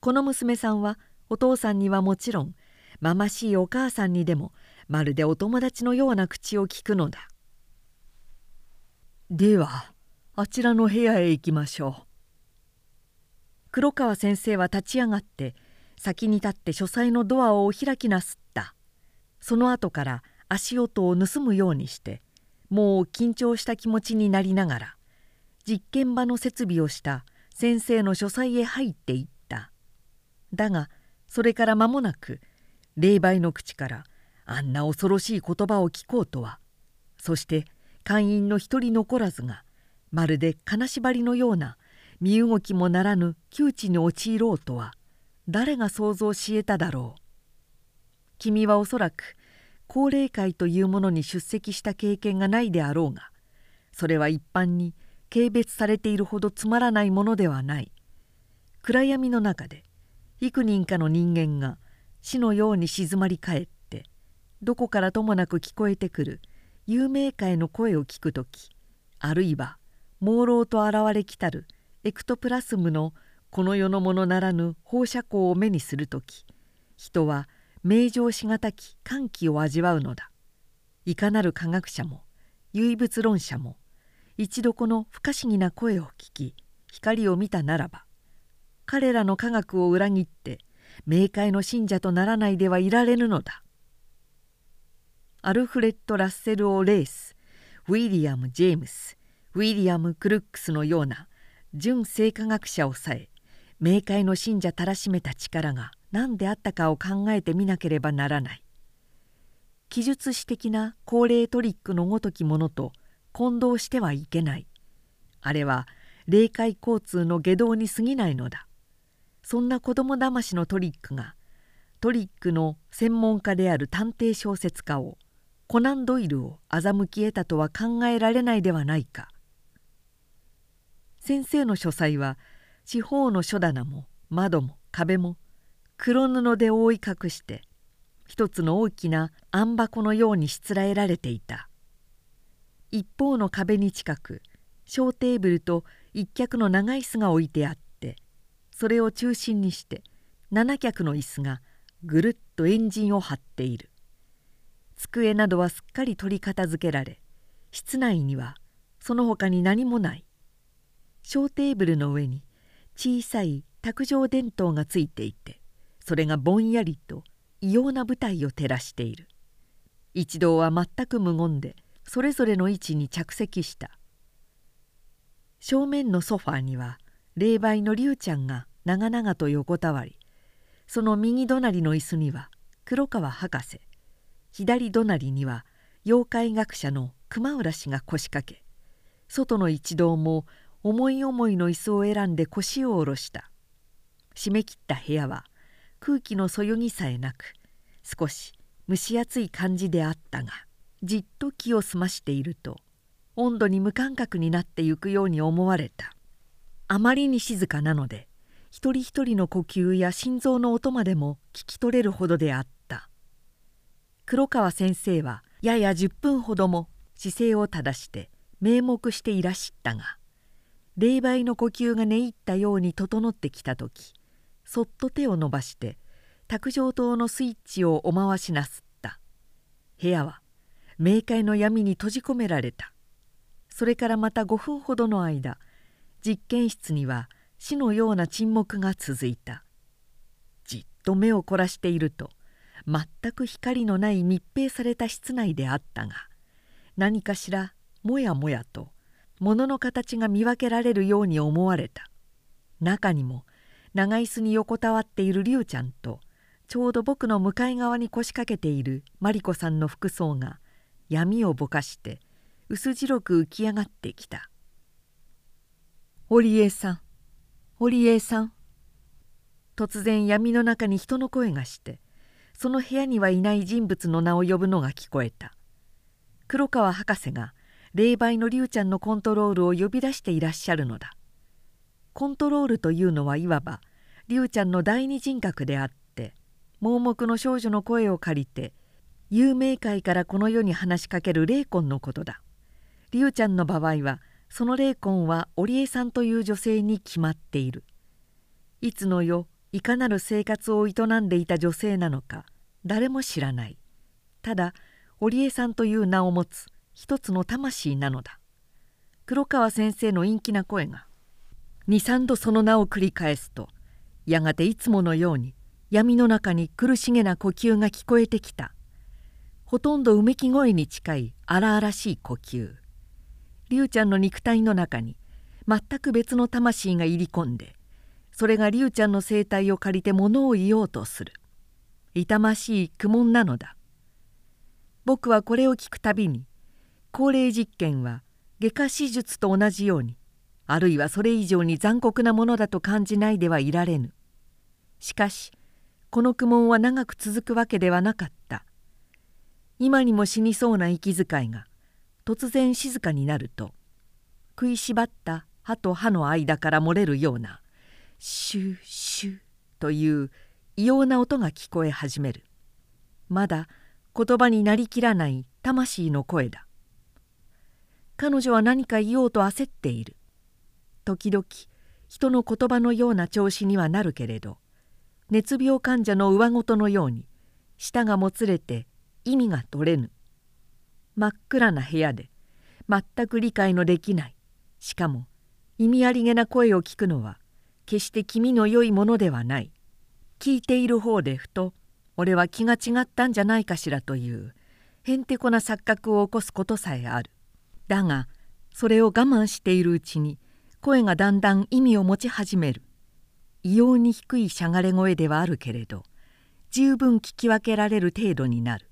この娘さんはお父さんにはもちろんまましいお母さんにでもまるでお友達のような口を聞くのだ。ではあちらの部屋へ行きましょう。黒川先生は立ち上がって先に立って書斎のドアをお開きなすった。その後から足音を盗むようにしてもう緊張した気持ちになりながら実験場の設備をした先生の書斎へ入っていった。だがそれから間もなく霊媒の口からあんな恐ろしい言葉を聞こうとはそして会員の一人残らずがまるで金縛りのような身動きもならぬ窮地に陥ろうとは誰が想像し得ただろう。君はおそらく高齢会というものに出席した経験がないであろうがそれは一般に軽蔑されているほどつまらないものではない。暗闇の中で幾人かの人間が死のように静まり返ってどこからともなく聞こえてくる有名会の声を聞く時あるいは朦朧と現れきたるエクトプラスムのこの世のものならぬ放射光を目にする時人は名状しがたき歓喜を味わうのだ。いかなる科学者も唯物論者も一度この不可思議な声を聞き光を見たならば彼らの科学を裏切って冥界の信者とならないではいられぬのだ。アルフレッド・ラッセル・オ・レースウィリアム・ジェームスウィリアム・クルックスのような純生化学者をさえ冥界の信者たらしめた力が何であったかを考えてみなければならない。記述史的な高齢トリックのごときものと混同してはいけない。あれは霊界交通の下道に過ぎないのだ。そんな子供だ。ましのトリックがトリックの専門家である探偵小説家をコナン・ドイルを欺き得たとは考えられないではないか先生の書斎は四方の書棚も窓も壁も黒布で覆い隠して一つの大きな暗箱のようにしつらえられていた。一方の壁に近く小テーブルと一脚の長い椅子が置いてあってそれを中心にして七脚の椅子がぐるっとエンジンを張っている。机などはすっかり取り片付けられ室内にはその他に何もない。小テーブルの上に小さい卓上電灯がついていてそれがぼんやりと異様な舞台を照らしている。一同は全く無言でそれぞれの位置に着席した。正面のソファーには霊媒の龍ちゃんが長々と横たわりその右隣の椅子には黒川博士。左隣には妖怪学者の熊浦氏が腰掛け。外の一同も思い思いの椅子を選んで腰を下ろした。締め切った部屋は空気のそよぎさえなく少し蒸し暑い感じであったがじっと気を澄ましていると温度に無感覚になってゆくように思われた。あまりに静かなので一人一人の呼吸や心臓の音までも聞き取れるほどであった。黒川先生はやや10分ほども姿勢を正して名目していらしたが霊媒の呼吸が寝入ったように整ってきた時そっと手を伸ばして卓上灯のスイッチをお回しなすった。部屋は冥界の闇に閉じ込められた。それからまた5分ほどの間実験室には死のような沈黙が続いた。じっと目を凝らしていると全く光のない密閉された室内であったが何かしらもやもやと物の形が見分けられるように思われた。中にも長椅子に横たわっている龍ちゃんとちょうど僕の向かい側に腰掛けているマリコさんの服装が闇をぼかして薄白く浮き上がってきた「織江さん織江さん」突然闇の中に人の声がしてその部屋にはいない人物の名を呼ぶのが聞こえた。黒川博士が霊媒の龍ちゃんのコントロールを呼び出していらっしゃるのだ。コントロールというのはいわば龍ちゃんの第二人格であって盲目の少女の声を借りて有名界からこの世に話しかける霊魂のことだ。龍ちゃんの場合はその霊魂は織江さんという女性に決まっている。いつの世いかなる生活を営んでいた女性なのか誰も知らない。ただ織江さんという名を持つ一つの魂なのだ。黒川先生の陰気な声が23度その名を繰り返すとやがていつものように闇の中に苦しげな呼吸が聞こえてきた。ほとんどうめき声に近い荒々しい呼吸。龍ちゃんの肉体の中に全く別の魂が入り込んでそれが龍ちゃんの生態を借りて物を言おうとする。痛ましい苦悶なのだ。僕はこれを聞くたびに高齢実験は外科手術と同じようにあるいはそれ以上に残酷なものだと感じないではいられぬ。しかしこの苦悶は長く続くわけではなかった。今にも死にそうな息遣いが突然静かになると食いしばった歯と歯の間から漏れるようなシュシュという異様な音が聞こえ始める。まだ言葉になりきらない魂の声だ。彼女は何か言おうと焦っている。時々人の言葉のような調子にはなるけれど熱病患者の上ごとのように舌がもつれて意味が取れぬ。真っ暗な部屋で全く理解のできない。しかも意味ありげな声を聞くのは決して気味の良いものではない。聞いている方でふと俺は気が違ったんじゃないかしらというへんてこな錯覚を起こすことさえある。だがそれを我慢しているうちに声がだんだん意味を持ち始める。異様に低いしゃがれ声ではあるけれど十分聞き分けられる程度になる。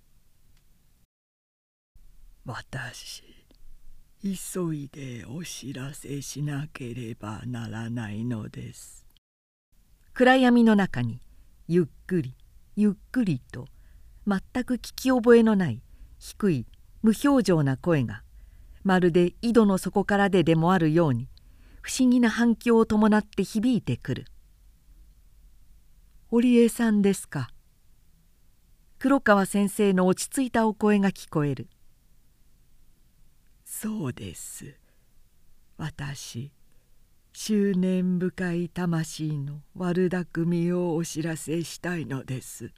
私急いでお知らせしなければならないのです。暗闇の中にゆっくりゆっくりと全く聞き覚えのない低い無表情な声がまるで井戸の底からででもあるように不思議な反響を伴って響いてくる「織江さんですか」黒川先生の落ち着いたお声が聞こえる「そうです。私執念深い魂の悪巧みをお知らせしたいのです。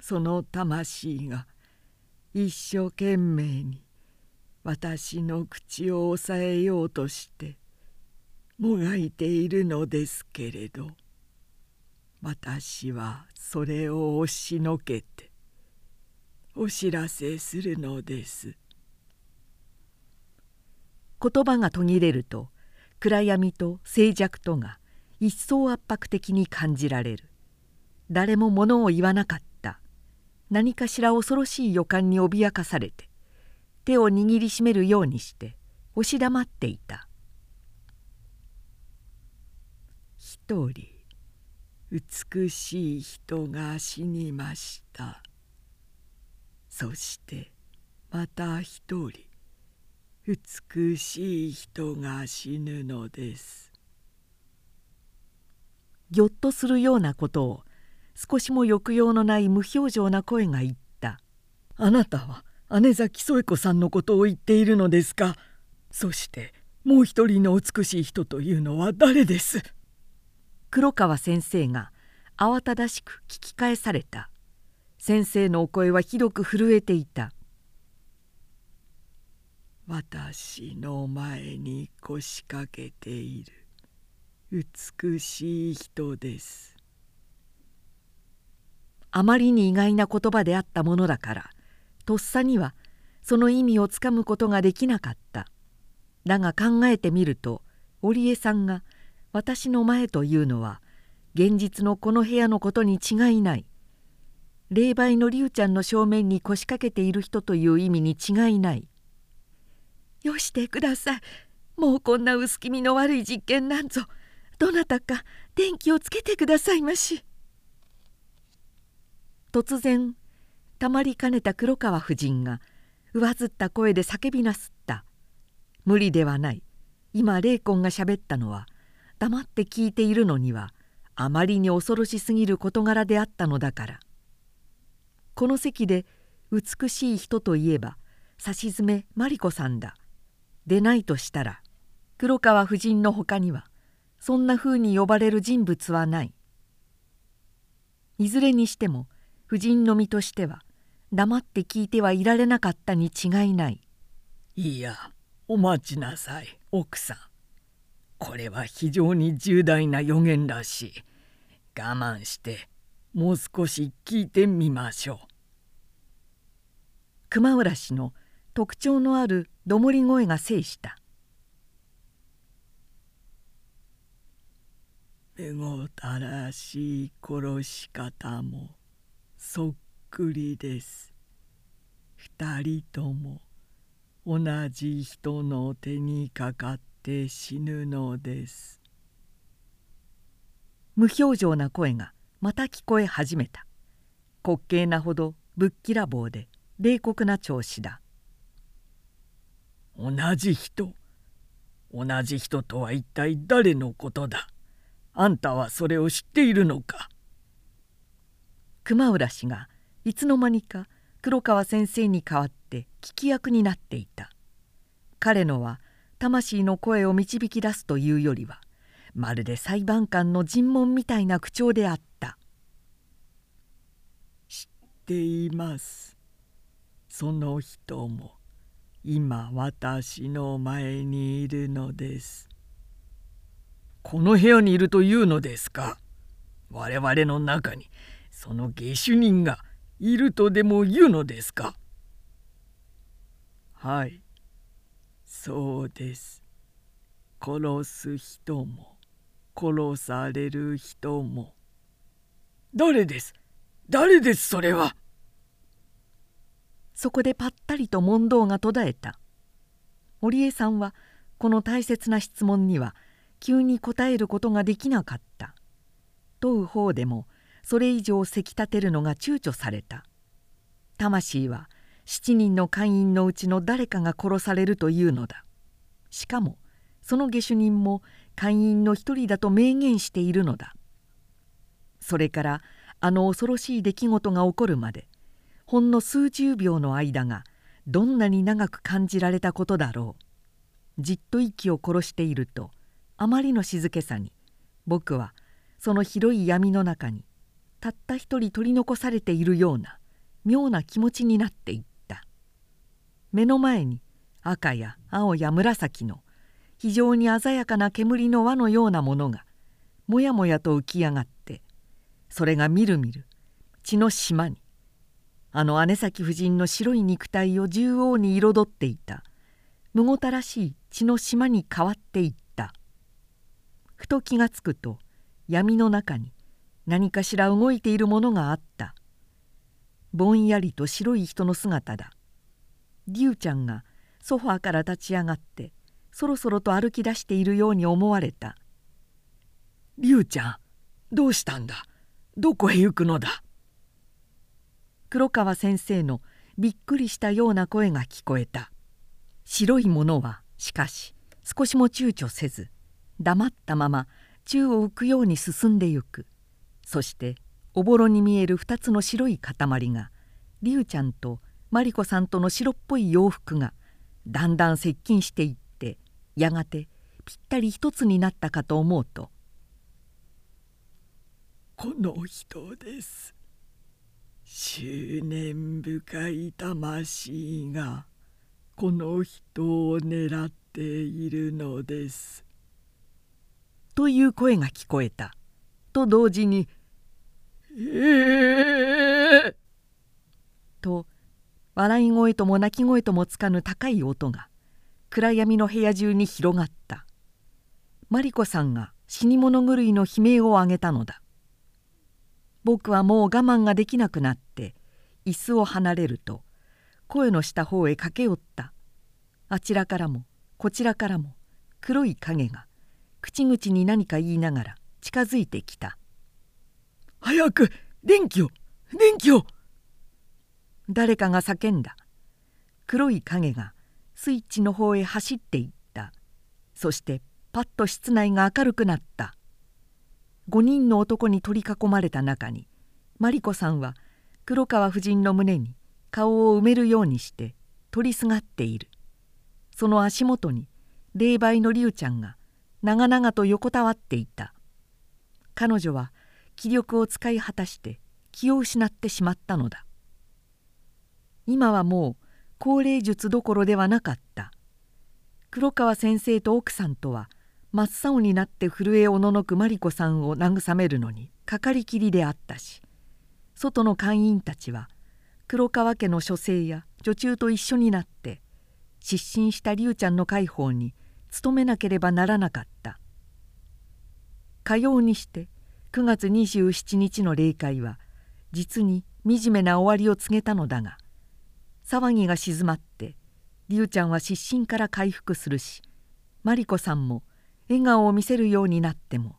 その魂が一生懸命に私の口を押さえようとしてもがいているのですけれど私はそれを押しのけてお知らせするのです。言葉が途切れると暗闇と静寂とが一層圧迫的に感じられる。誰も物を言わなかった。何かしら恐ろしい予感に脅かされて手を握りしめるようにして押し黙っていた。一人美しい人が死にました。そしてまた一人美しい人が死ぬのです。ぎょっとするようなことを少しも抑揚のない無表情な声が言った「あなたは姉崎添子さんのことを言っているのですか？そしてもう一人の美しい人というのは誰です?」黒川先生が慌ただしく聞き返された。先生のお声はひどく震えていた。私の前に腰掛けている。美しい人です。あまりに意外な言葉であったものだからとっさにはその意味をつかむことができなかった。だが考えてみると織江さんが私の前というのは現実のこの部屋のことに違いない。霊媒の龍ちゃんの正面に腰掛けている人という意味に違いない。よしてください。もうこんな薄気味の悪い実験なんぞ。どなたか電気をつけてくださいまし。突然たまりかねた黒川夫人が上ずった声で叫びなすった。無理ではない。今霊魂がしゃべったのは黙って聞いているのにはあまりに恐ろしすぎる事柄であったのだから。この席で美しい人といえばさしずめマリコさんだ。でないとしたら黒川夫人のほかにはそんなふうに呼ばれる人物はない。いずれにしても夫人の身としては黙って聞いてはいられなかったに違いない。いやお待ちなさい奥さん。これは非常に重大な予言らしい。我慢してもう少し聞いてみましょう。熊浦氏の特徴のあるどもり声が制した「めごたらしい殺し方もそっくりです」「二人とも同じ人の手にかかって死ぬのです」無表情な声がまた聞こえ始めた。滑稽なほどぶっきらぼうで冷酷な調子だ。同じ人。同じ人とは一体誰のことだ。あんたはそれを知っているのか。熊浦氏がいつの間にか黒川先生に代わって聞き役になっていた。彼のは魂の声を導き出すというよりはまるで裁判官の尋問みたいな口調であった「知っています。その人も今私の前にいるのです」この部屋にいるというのですか？我々の中にその下手人がいるとでも言うのですか？はい。そうです。殺す人も殺される人も。誰です？誰です？それは。そこでぱったりと問答が途絶えた。織江さんはこの大切な質問には急に答えることができなかった。問う方でもそれ以上せき立てるのが躊躇された。魂は7人の会員のうちの誰かが殺されるというのだ。しかもその下手人も会員の一人だと明言しているのだ。それからあの恐ろしい出来事が起こるまでほんの数十秒の間がどんなに長く感じられたことだろう。じっと息を殺しているとあまりの静けさに僕はその広い闇の中にたった一人取り残されているような妙な気持ちになっていった。目の前に赤や青や紫の非常に鮮やかな煙の輪のようなものがもやもやと浮き上がってそれがみるみる血の島にあの姉崎夫人の白い肉体を縦横に彩っていたむごたらしい血の島に変わっていった。ふと気がつくと闇の中に何かしら動いているものがあった。ぼんやりと白い人の姿だ。竜ちゃんがソファーから立ち上がってそろそろと歩き出しているように思われた「竜ちゃんどうしたんだ？どこへ行くのだ?」黒川先生のびっくりしたような声が聞こえた。白いものはしかし少しも躊躇せず黙ったまま宙を浮くように進んでゆく。そしておぼろに見える2つの白い塊が竜ちゃんとマリコさんとの白っぽい洋服がだんだん接近していってやがてぴったり一つになったかと思うと「この人です」執念深い魂がこの人を狙っているのです」という声が聞こえた。と同時に「ええー!」と笑い声とも泣き声ともつかぬ高い音が暗闇の部屋中に広がった。マリコさんが死に物狂いの悲鳴を上げたのだ。僕はもう我慢ができなくなって椅子を離れると声のした方へ駆け寄った。あちらからもこちらからも黒い影が口々に何か言いながら近づいてきた「早く電気を電気を!」誰かが叫んだ。黒い影がスイッチの方へ走っていった。そしてパッと室内が明るくなった。5人の男に取り囲まれた中にマリコさんは黒川夫人の胸に顔を埋めるようにして取りすがっている。その足元に霊媒の龍ちゃんが長々と横たわっていた。彼女は気力を使い果たして気を失ってしまったのだ。今はもう高齢術どころではなかった。黒川先生と奥さんとは真っ青になって震えおののくマリコさんを慰めるのにかかりきりであったし外の会員たちは黒川家の書生や女中と一緒になって失神した龍ちゃんの介抱に努めなければならなかった。かようにして9月27日の霊界は実に惨めな終わりを告げたのだが騒ぎが静まって龍ちゃんは失神から回復するしマリコさんも笑顔を見せるようになっても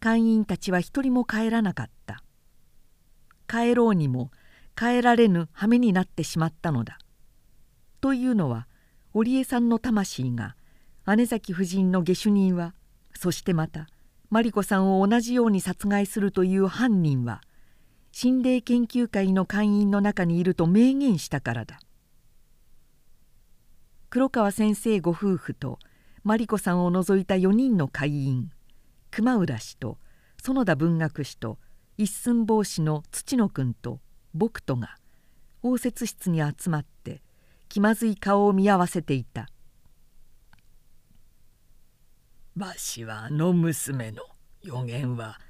会員たちは一人も帰らなかった。帰ろうにも帰られぬ羽目になってしまったのだ。というのは織江さんの魂が姉崎夫人の下手人はそしてまたマリコさんを同じように殺害するという犯人は心霊研究会の会員の中にいると明言したからだ。黒川先生ご夫婦とマリコさんを除いた4人の会員熊浦氏と園田文学士と一寸法師の土野君と僕とが応接室に集まって気まずい顔を見合わせていた。わしはあの娘の予言は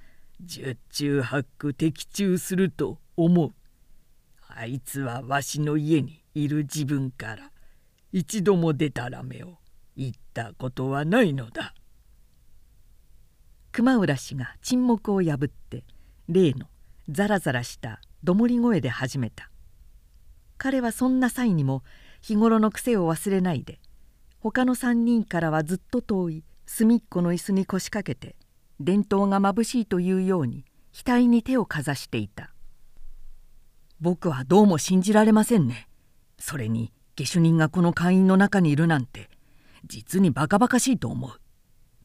十中八九的中すると思う。あいつはわしの家にいる自分から一度もでたらめを言ったことはないのだ。熊浦氏が沈黙を破って例のザラザラしたどもり声で始めた。彼はそんな際にも日頃の癖を忘れないで他の3人からはずっと遠い隅っこの椅子に腰掛けて伝統がまぶしいというように額に手をかざしていた。僕はどうも信じられませんね。それに下手人がこの会員の中にいるなんて実にバカバカしいと思う。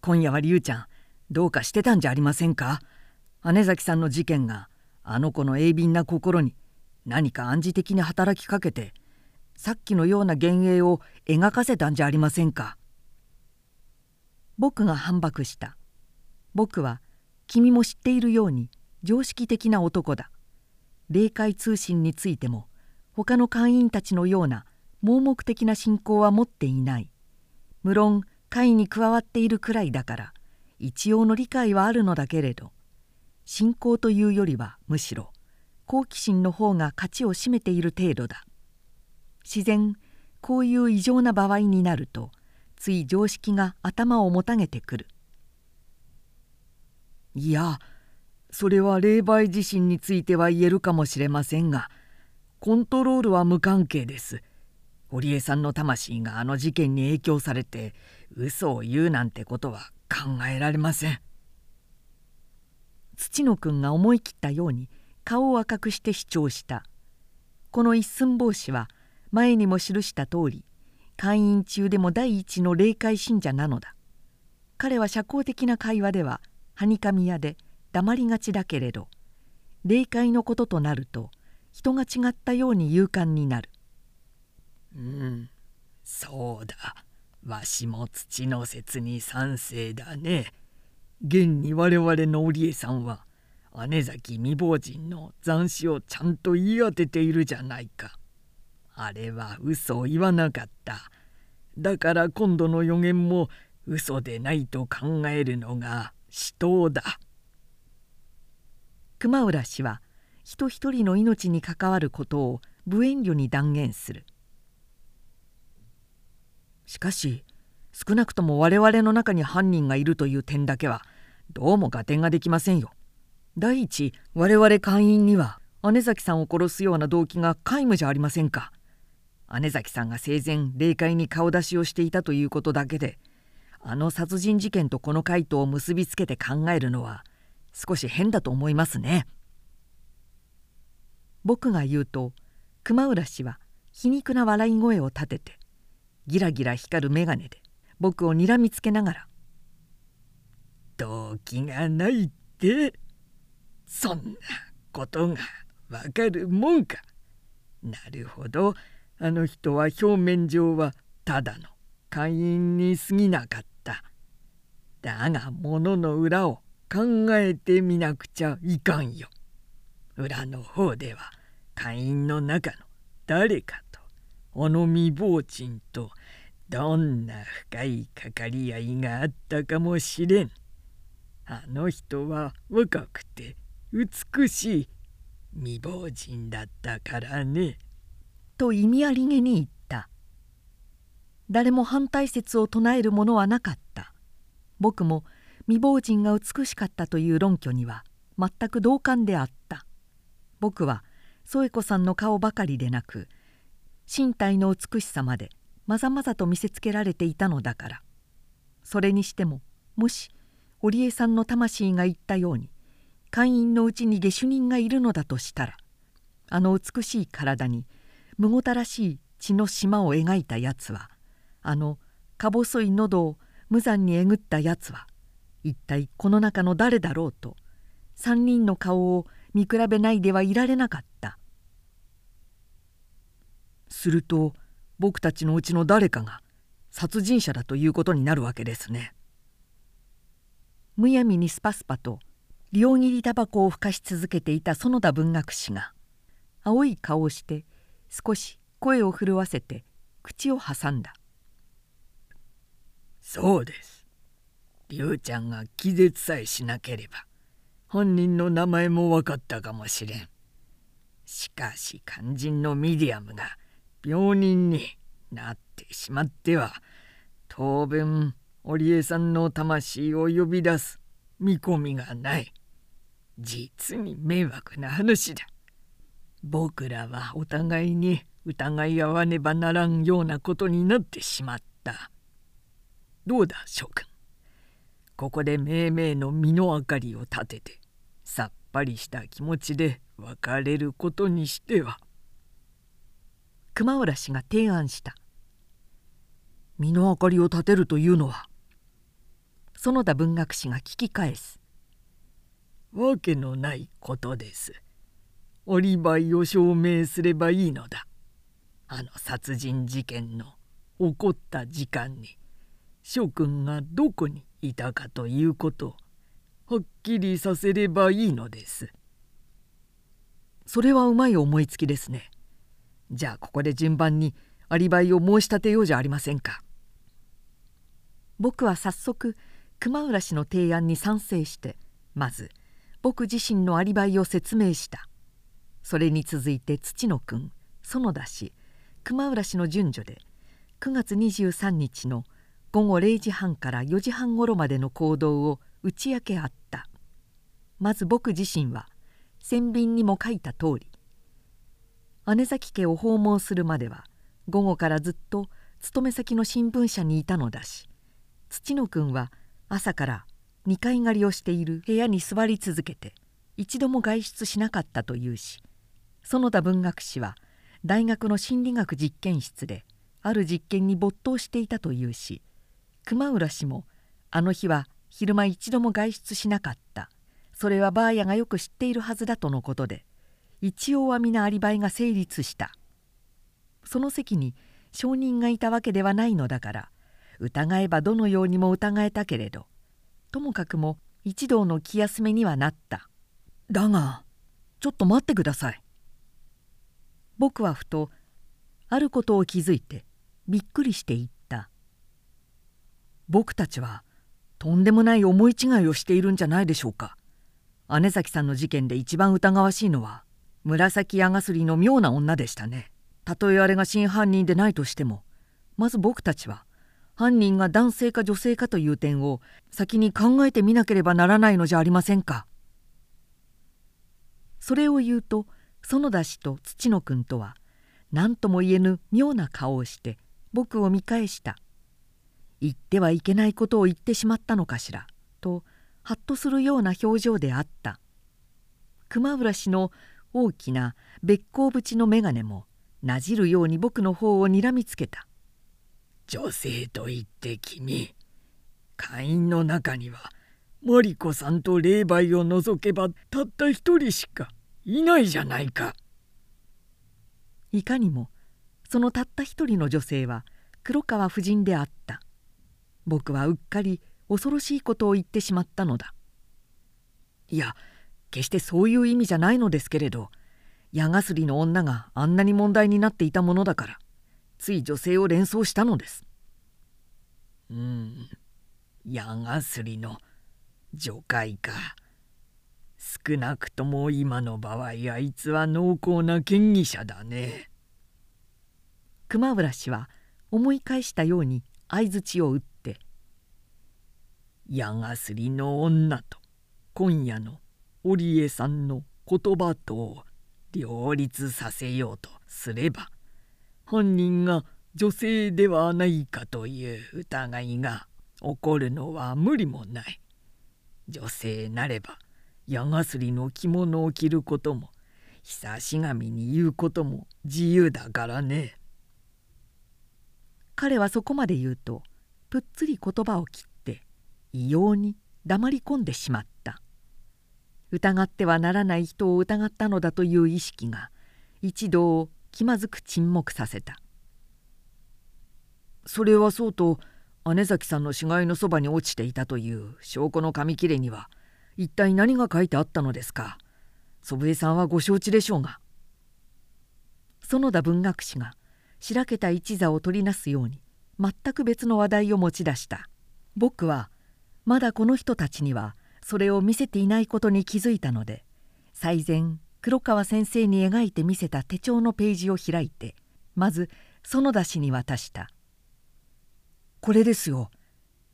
今夜は龍ちゃんどうかしてたんじゃありませんか？姉崎さんの事件があの子の鋭敏な心に何か暗示的に働きかけてさっきのような幻影を描かせたんじゃありませんか？僕が反駁した。僕は君も知っているように常識的な男だ。霊界通信についても他の会員たちのような盲目的な信仰は持っていない。無論会に加わっているくらいだから一応の理解はあるのだけれど信仰というよりはむしろ好奇心の方が勝ちを占めている程度だ。自然こういう異常な場合になるとつい常識が頭をもたげてくる。いやそれは霊媒地震については言えるかもしれませんがコントロールは無関係です。堀江さんの魂があの事件に影響されて嘘を言うなんてことは考えられません。土野君が思い切ったように顔を赤くして主張した。この一寸法師は前にも記した通り会員中でも第一の霊界信者なのだ。彼は社交的な会話でははにかみ屋で黙りがちだけれど霊界のこととなると人が違ったように勇敢になる。うん。そうだ。わしも土の説に賛成だね。現に我々の織江さんは姉崎未亡人の残死をちゃんと言い当てているじゃないか。あれは嘘を言わなかっただから今度の予言も嘘でないと考えるのが死闘だ熊浦氏は人一人の命に関わることを無遠慮に断言するしかし少なくとも我々の中に犯人がいるという点だけはどうも合点ができませんよ。第一我々会員には姉崎さんを殺すような動機が皆無じゃありませんか。姉崎さんが生前霊界に顔出しをしていたということだけであの殺人事件とこの回答を結びつけて考えるのは少し変だと思いますね。僕が言うと熊浦氏は皮肉な笑い声を立ててギラギラ光る眼鏡で僕をにらみつけながら「動機がないってそんなことがわかるもんか。なるほどあの人は表面上はただの会員に過ぎなかった。だが物の裏を考えてみなくちゃいかんよ。裏の方では会員の中の誰かとあの未亡人とどんな深いかかり合いがあったかもしれん。あの人は若くて美しい未亡人だったからね。と意味ありげに言った。誰も反対説を唱える者はなかった。僕も未亡人が美しかったという論拠には全く同感であった。僕は添子さんの顔ばかりでなく身体の美しさまでまざまざと見せつけられていたのだから。それにしてももし織江さんの魂が言ったように会員のうちに下手人がいるのだとしたらあの美しい体にむごたらしい血の島を描いたやつはあのか細い喉を無残にえぐったやつは一体この中の誰だろうと3人の顔を見比べないではいられなかったすると僕たちのうちの誰かが殺人者だということになるわけですね。むやみにスパスパと両切りタバコをふかし続けていた園田文学士が青い顔をして少し声を震わせて口を挟んだ「そうです。龍ちゃんが気絶さえしなければ本人の名前も分かったかもしれん。しかし肝心のミディアムが病人になってしまっては当分織江さんの魂を呼び出す見込みがない。実に迷惑な話だ。僕らはお互いに疑い合わねばならんようなことになってしまった。どうだ諸君？ここでめいめいの身の明かりを立ててさっぱりした気持ちで別れることにしては。熊浦氏が提案した。身の明かりを立てるというのは園田文学士が聞き返す。わけのないことです。リバイを証明すればいいのだ。あの殺人事件の起こった時間に諸君がどこにいたかということをはっきりさせればいいのです。それはうまい思いつきですね。じゃあここで順番にアリバイを申し立てようじゃありませんか。僕は早速熊浦氏の提案に賛成してまず僕自身のアリバイを説明した。それに続いて土野君園田氏熊浦氏の順序で9月23日の午後0時半から4時半ごろまでの行動を打ち明けあった。まず僕自身は船便にも書いた通り姉崎家を訪問するまでは午後からずっと勤め先の新聞社にいたのだし土野君は朝から2階狩りをしている部屋に座り続けて一度も外出しなかったというし園田文学士は大学の心理学実験室である実験に没頭していたというし熊浦氏もあの日は昼間一度も外出しなかった。それはバーヤがよく知っているはずだとのことで一応は皆アリバイが成立した。その席に証人がいたわけではないのだから疑えばどのようにも疑えたけれどともかくも一同の気休めにはなった。だがちょっと待ってください。僕はふとあることを気づいてびっくりして言った。僕たちはとんでもない思い違いをしているんじゃないでしょうか。姉崎さんの事件で一番疑わしいのは紫矢がすりの妙な女でしたね。たとえあれが真犯人でないとしてもまず僕たちは犯人が男性か女性かという点を先に考えてみなければならないのじゃありませんか。それを言うと園田氏と土野君とは何とも言えぬ妙な顔をして僕を見返した。言ってはいけないことを言ってしまったのかしらとハッとするような表情であった。熊浦氏の大きなべっ甲縁の眼鏡もなじるように僕の方をにらみつけた。女性と言って君会員の中にはマリコさんと霊媒を除けばたった一人しかいないじゃないか。いかにもそのたった一人の女性は黒川夫人であった。僕はうっかり恐ろしいことを言ってしまったのだ。いや決してそういう意味じゃないのですけれど矢がすりの女があんなに問題になっていたものだからつい女性を連想したのです。うん矢がすりの女界か。少なくとも今の場合あいつは濃厚な嫌疑者だね。熊浦氏は思い返したように相づちを打って「矢がすりの女と今夜の織江さんの言葉とを両立させようとすれば本人が女性ではないかという疑いが起こるのは無理もない。女性なれば矢がすりの着物を着ることも久し神に言うことも自由だからね。彼はそこまで言うとぷっつり言葉を切って異様に黙り込んでしまった疑ってはならない人を疑ったのだという意識が一同を気まずく沈黙させたそれはそうと姉崎さんの死骸のそばに落ちていたという証拠の紙切れには一体何が書いてあったのですか？祖父江さんはご承知でしょうが。園田文学士がしらけた一座を取りなすように全く別の話題を持ち出した。僕はまだこの人たちにはそれを見せていないことに気づいたので最前黒川先生に描いてみせた手帳のページを開いてまず園田氏に渡した「これですよ。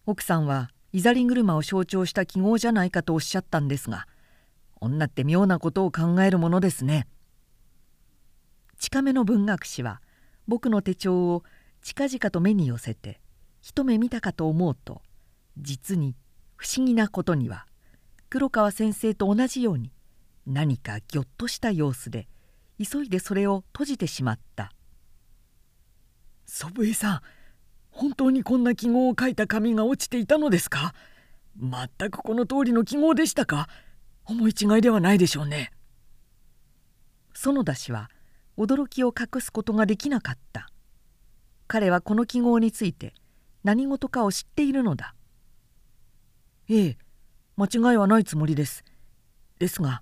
奥さんはイザリン車を象徴した記号じゃないかとおっしゃったんですが女って妙なことを考えるものですね」近めの文学士は僕の手帳を近々と目に寄せて一目見たかと思うと実に不思議なことには黒川先生と同じように何かぎょっとした様子で急いでそれを閉じてしまった。祖父江さん本当にこんな記号を書いた紙が落ちていたのですか？全くこの通りの記号でしたか？思い違いではないでしょうね。園田氏は驚きを隠すことができなかった。彼はこの記号について何事かを知っているのだ。ええ間違いはないつもりです。ですが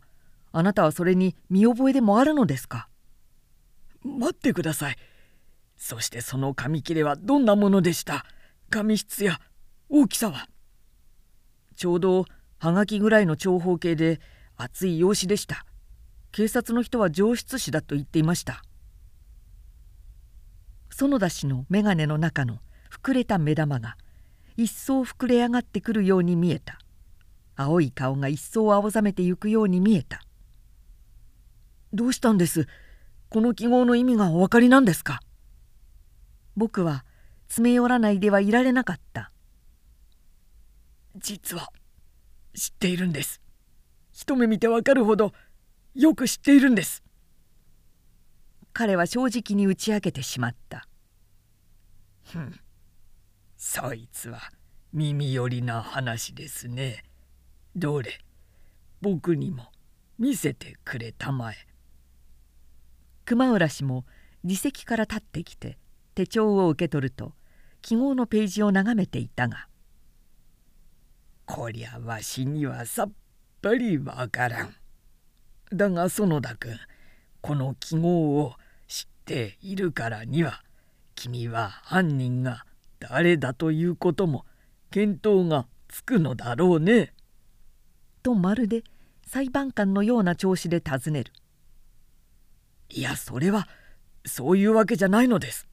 あなたはそれに見覚えでもあるのですか？待ってください。そしてその紙切れはどんなものでした？紙質や大きさは？ちょうどはがきぐらいの長方形で厚い用紙でした。警察の人は上質紙だと言っていました。園田氏の眼鏡の中の膨れた目玉が一層膨れ上がってくるように見えた。青い顔が一層青ざめてゆくように見えた。どうしたんです？この記号の意味がお分かりなんですか？僕は詰め寄らないではいられなかった。実は知っているんです。一目見てわかるほどよく知っているんです。彼は正直に打ち明けてしまった。ふん。そいつは耳寄りな話ですね。どれ？僕にも見せてくれたまえ。熊浦氏も自席から立ってきて手帳を受け取ると記号のページを眺めていたが「こりゃわしにはさっぱりわからん」だが園田君この記号を知っているからには君は犯人が誰だということも見当がつくのだろうね。とまるで裁判官のような調子で尋ねる。いやそれはそういうわけじゃないのです。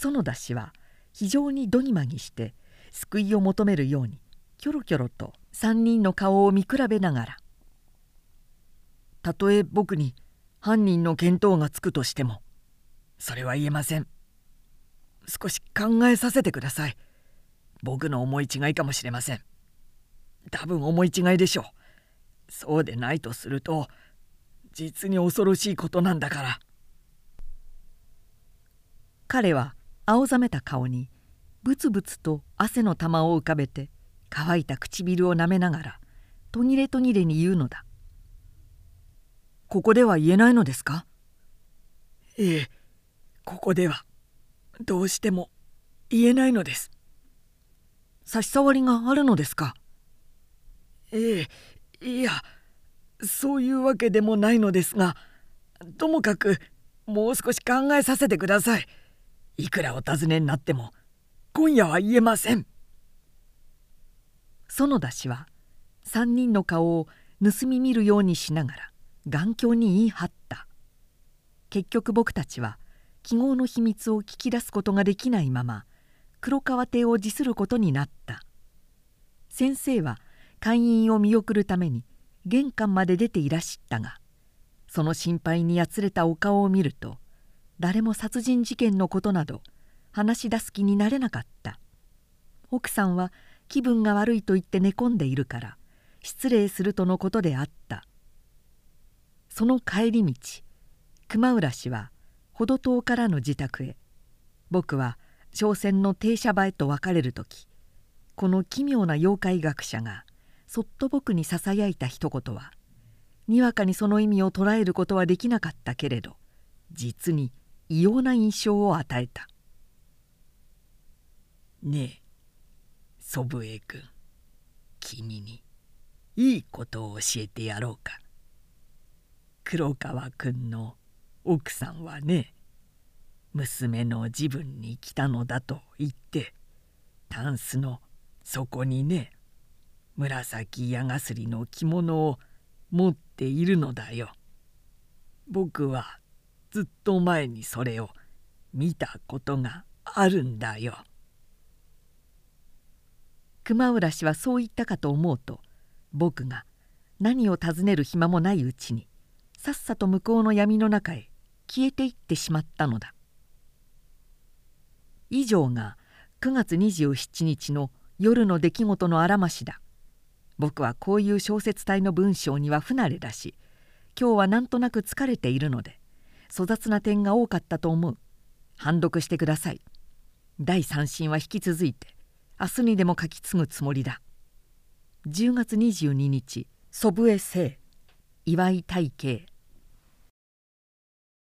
園田氏は非常にどぎまぎして救いを求めるようにキョロキョロと3人の顔を見比べながら。たとえ僕に犯人の見当がつくとしてもそれは言えません。少し考えさせてください。僕の思い違いかもしれません。多分思い違いでしょう。そうでないとすると実に恐ろしいことなんだから。彼は青ざめた顔にブツブツと汗の玉を浮かべて乾いた唇をなめながら途切れ途切れに言うのだ。ここでは言えないのですか？ええここではどうしても言えないのです。差し障りがあるのですか？ええいやそういうわけでもないのですがともかくもう少し考えさせてくださいいくらお尋ねになっても今夜は言えません。園田氏は3人の顔を盗み見るようにしながら頑強に言い張った。結局僕たちは記号の秘密を聞き出すことができないまま黒川邸を辞することになった。先生は会員を見送るために玄関まで出ていらしったがその心配にやつれたお顔を見ると誰も殺人事件のことなど話し出す気になれなかった。奥さんは気分が悪いと言って寝込んでいるから失礼するとのことであった。その帰り道熊浦氏は程遠からの自宅へ。僕は商船の停車場へと別れる時この奇妙な妖怪学者がそっと僕にささやいた一言はにわかにその意味を捉えることはできなかったけれど実に異様な印象を与えた「ねえ祖父江君君にいいことを教えてやろうか。黒川君の奥さんはね娘の自分に来たのだと言ってタンスの底にね紫矢がすりの着物を持っているのだよ。僕はずっと前にそれを見たことがあるんだよ。熊浦氏はそう言ったかと思うと僕が何を尋ねる暇もないうちにさっさと向こうの闇の中へ消えていってしまったのだ以上が9月27日の夜の出来事のあらましだ僕はこういう小説体の文章には不慣れだし今日はなんとなく疲れているので粗雑な点が多かったと思う。判読してください。第三審は引き続いて明日にでも書き継ぐつもりだ。10月22日祖父江生岩井大慶。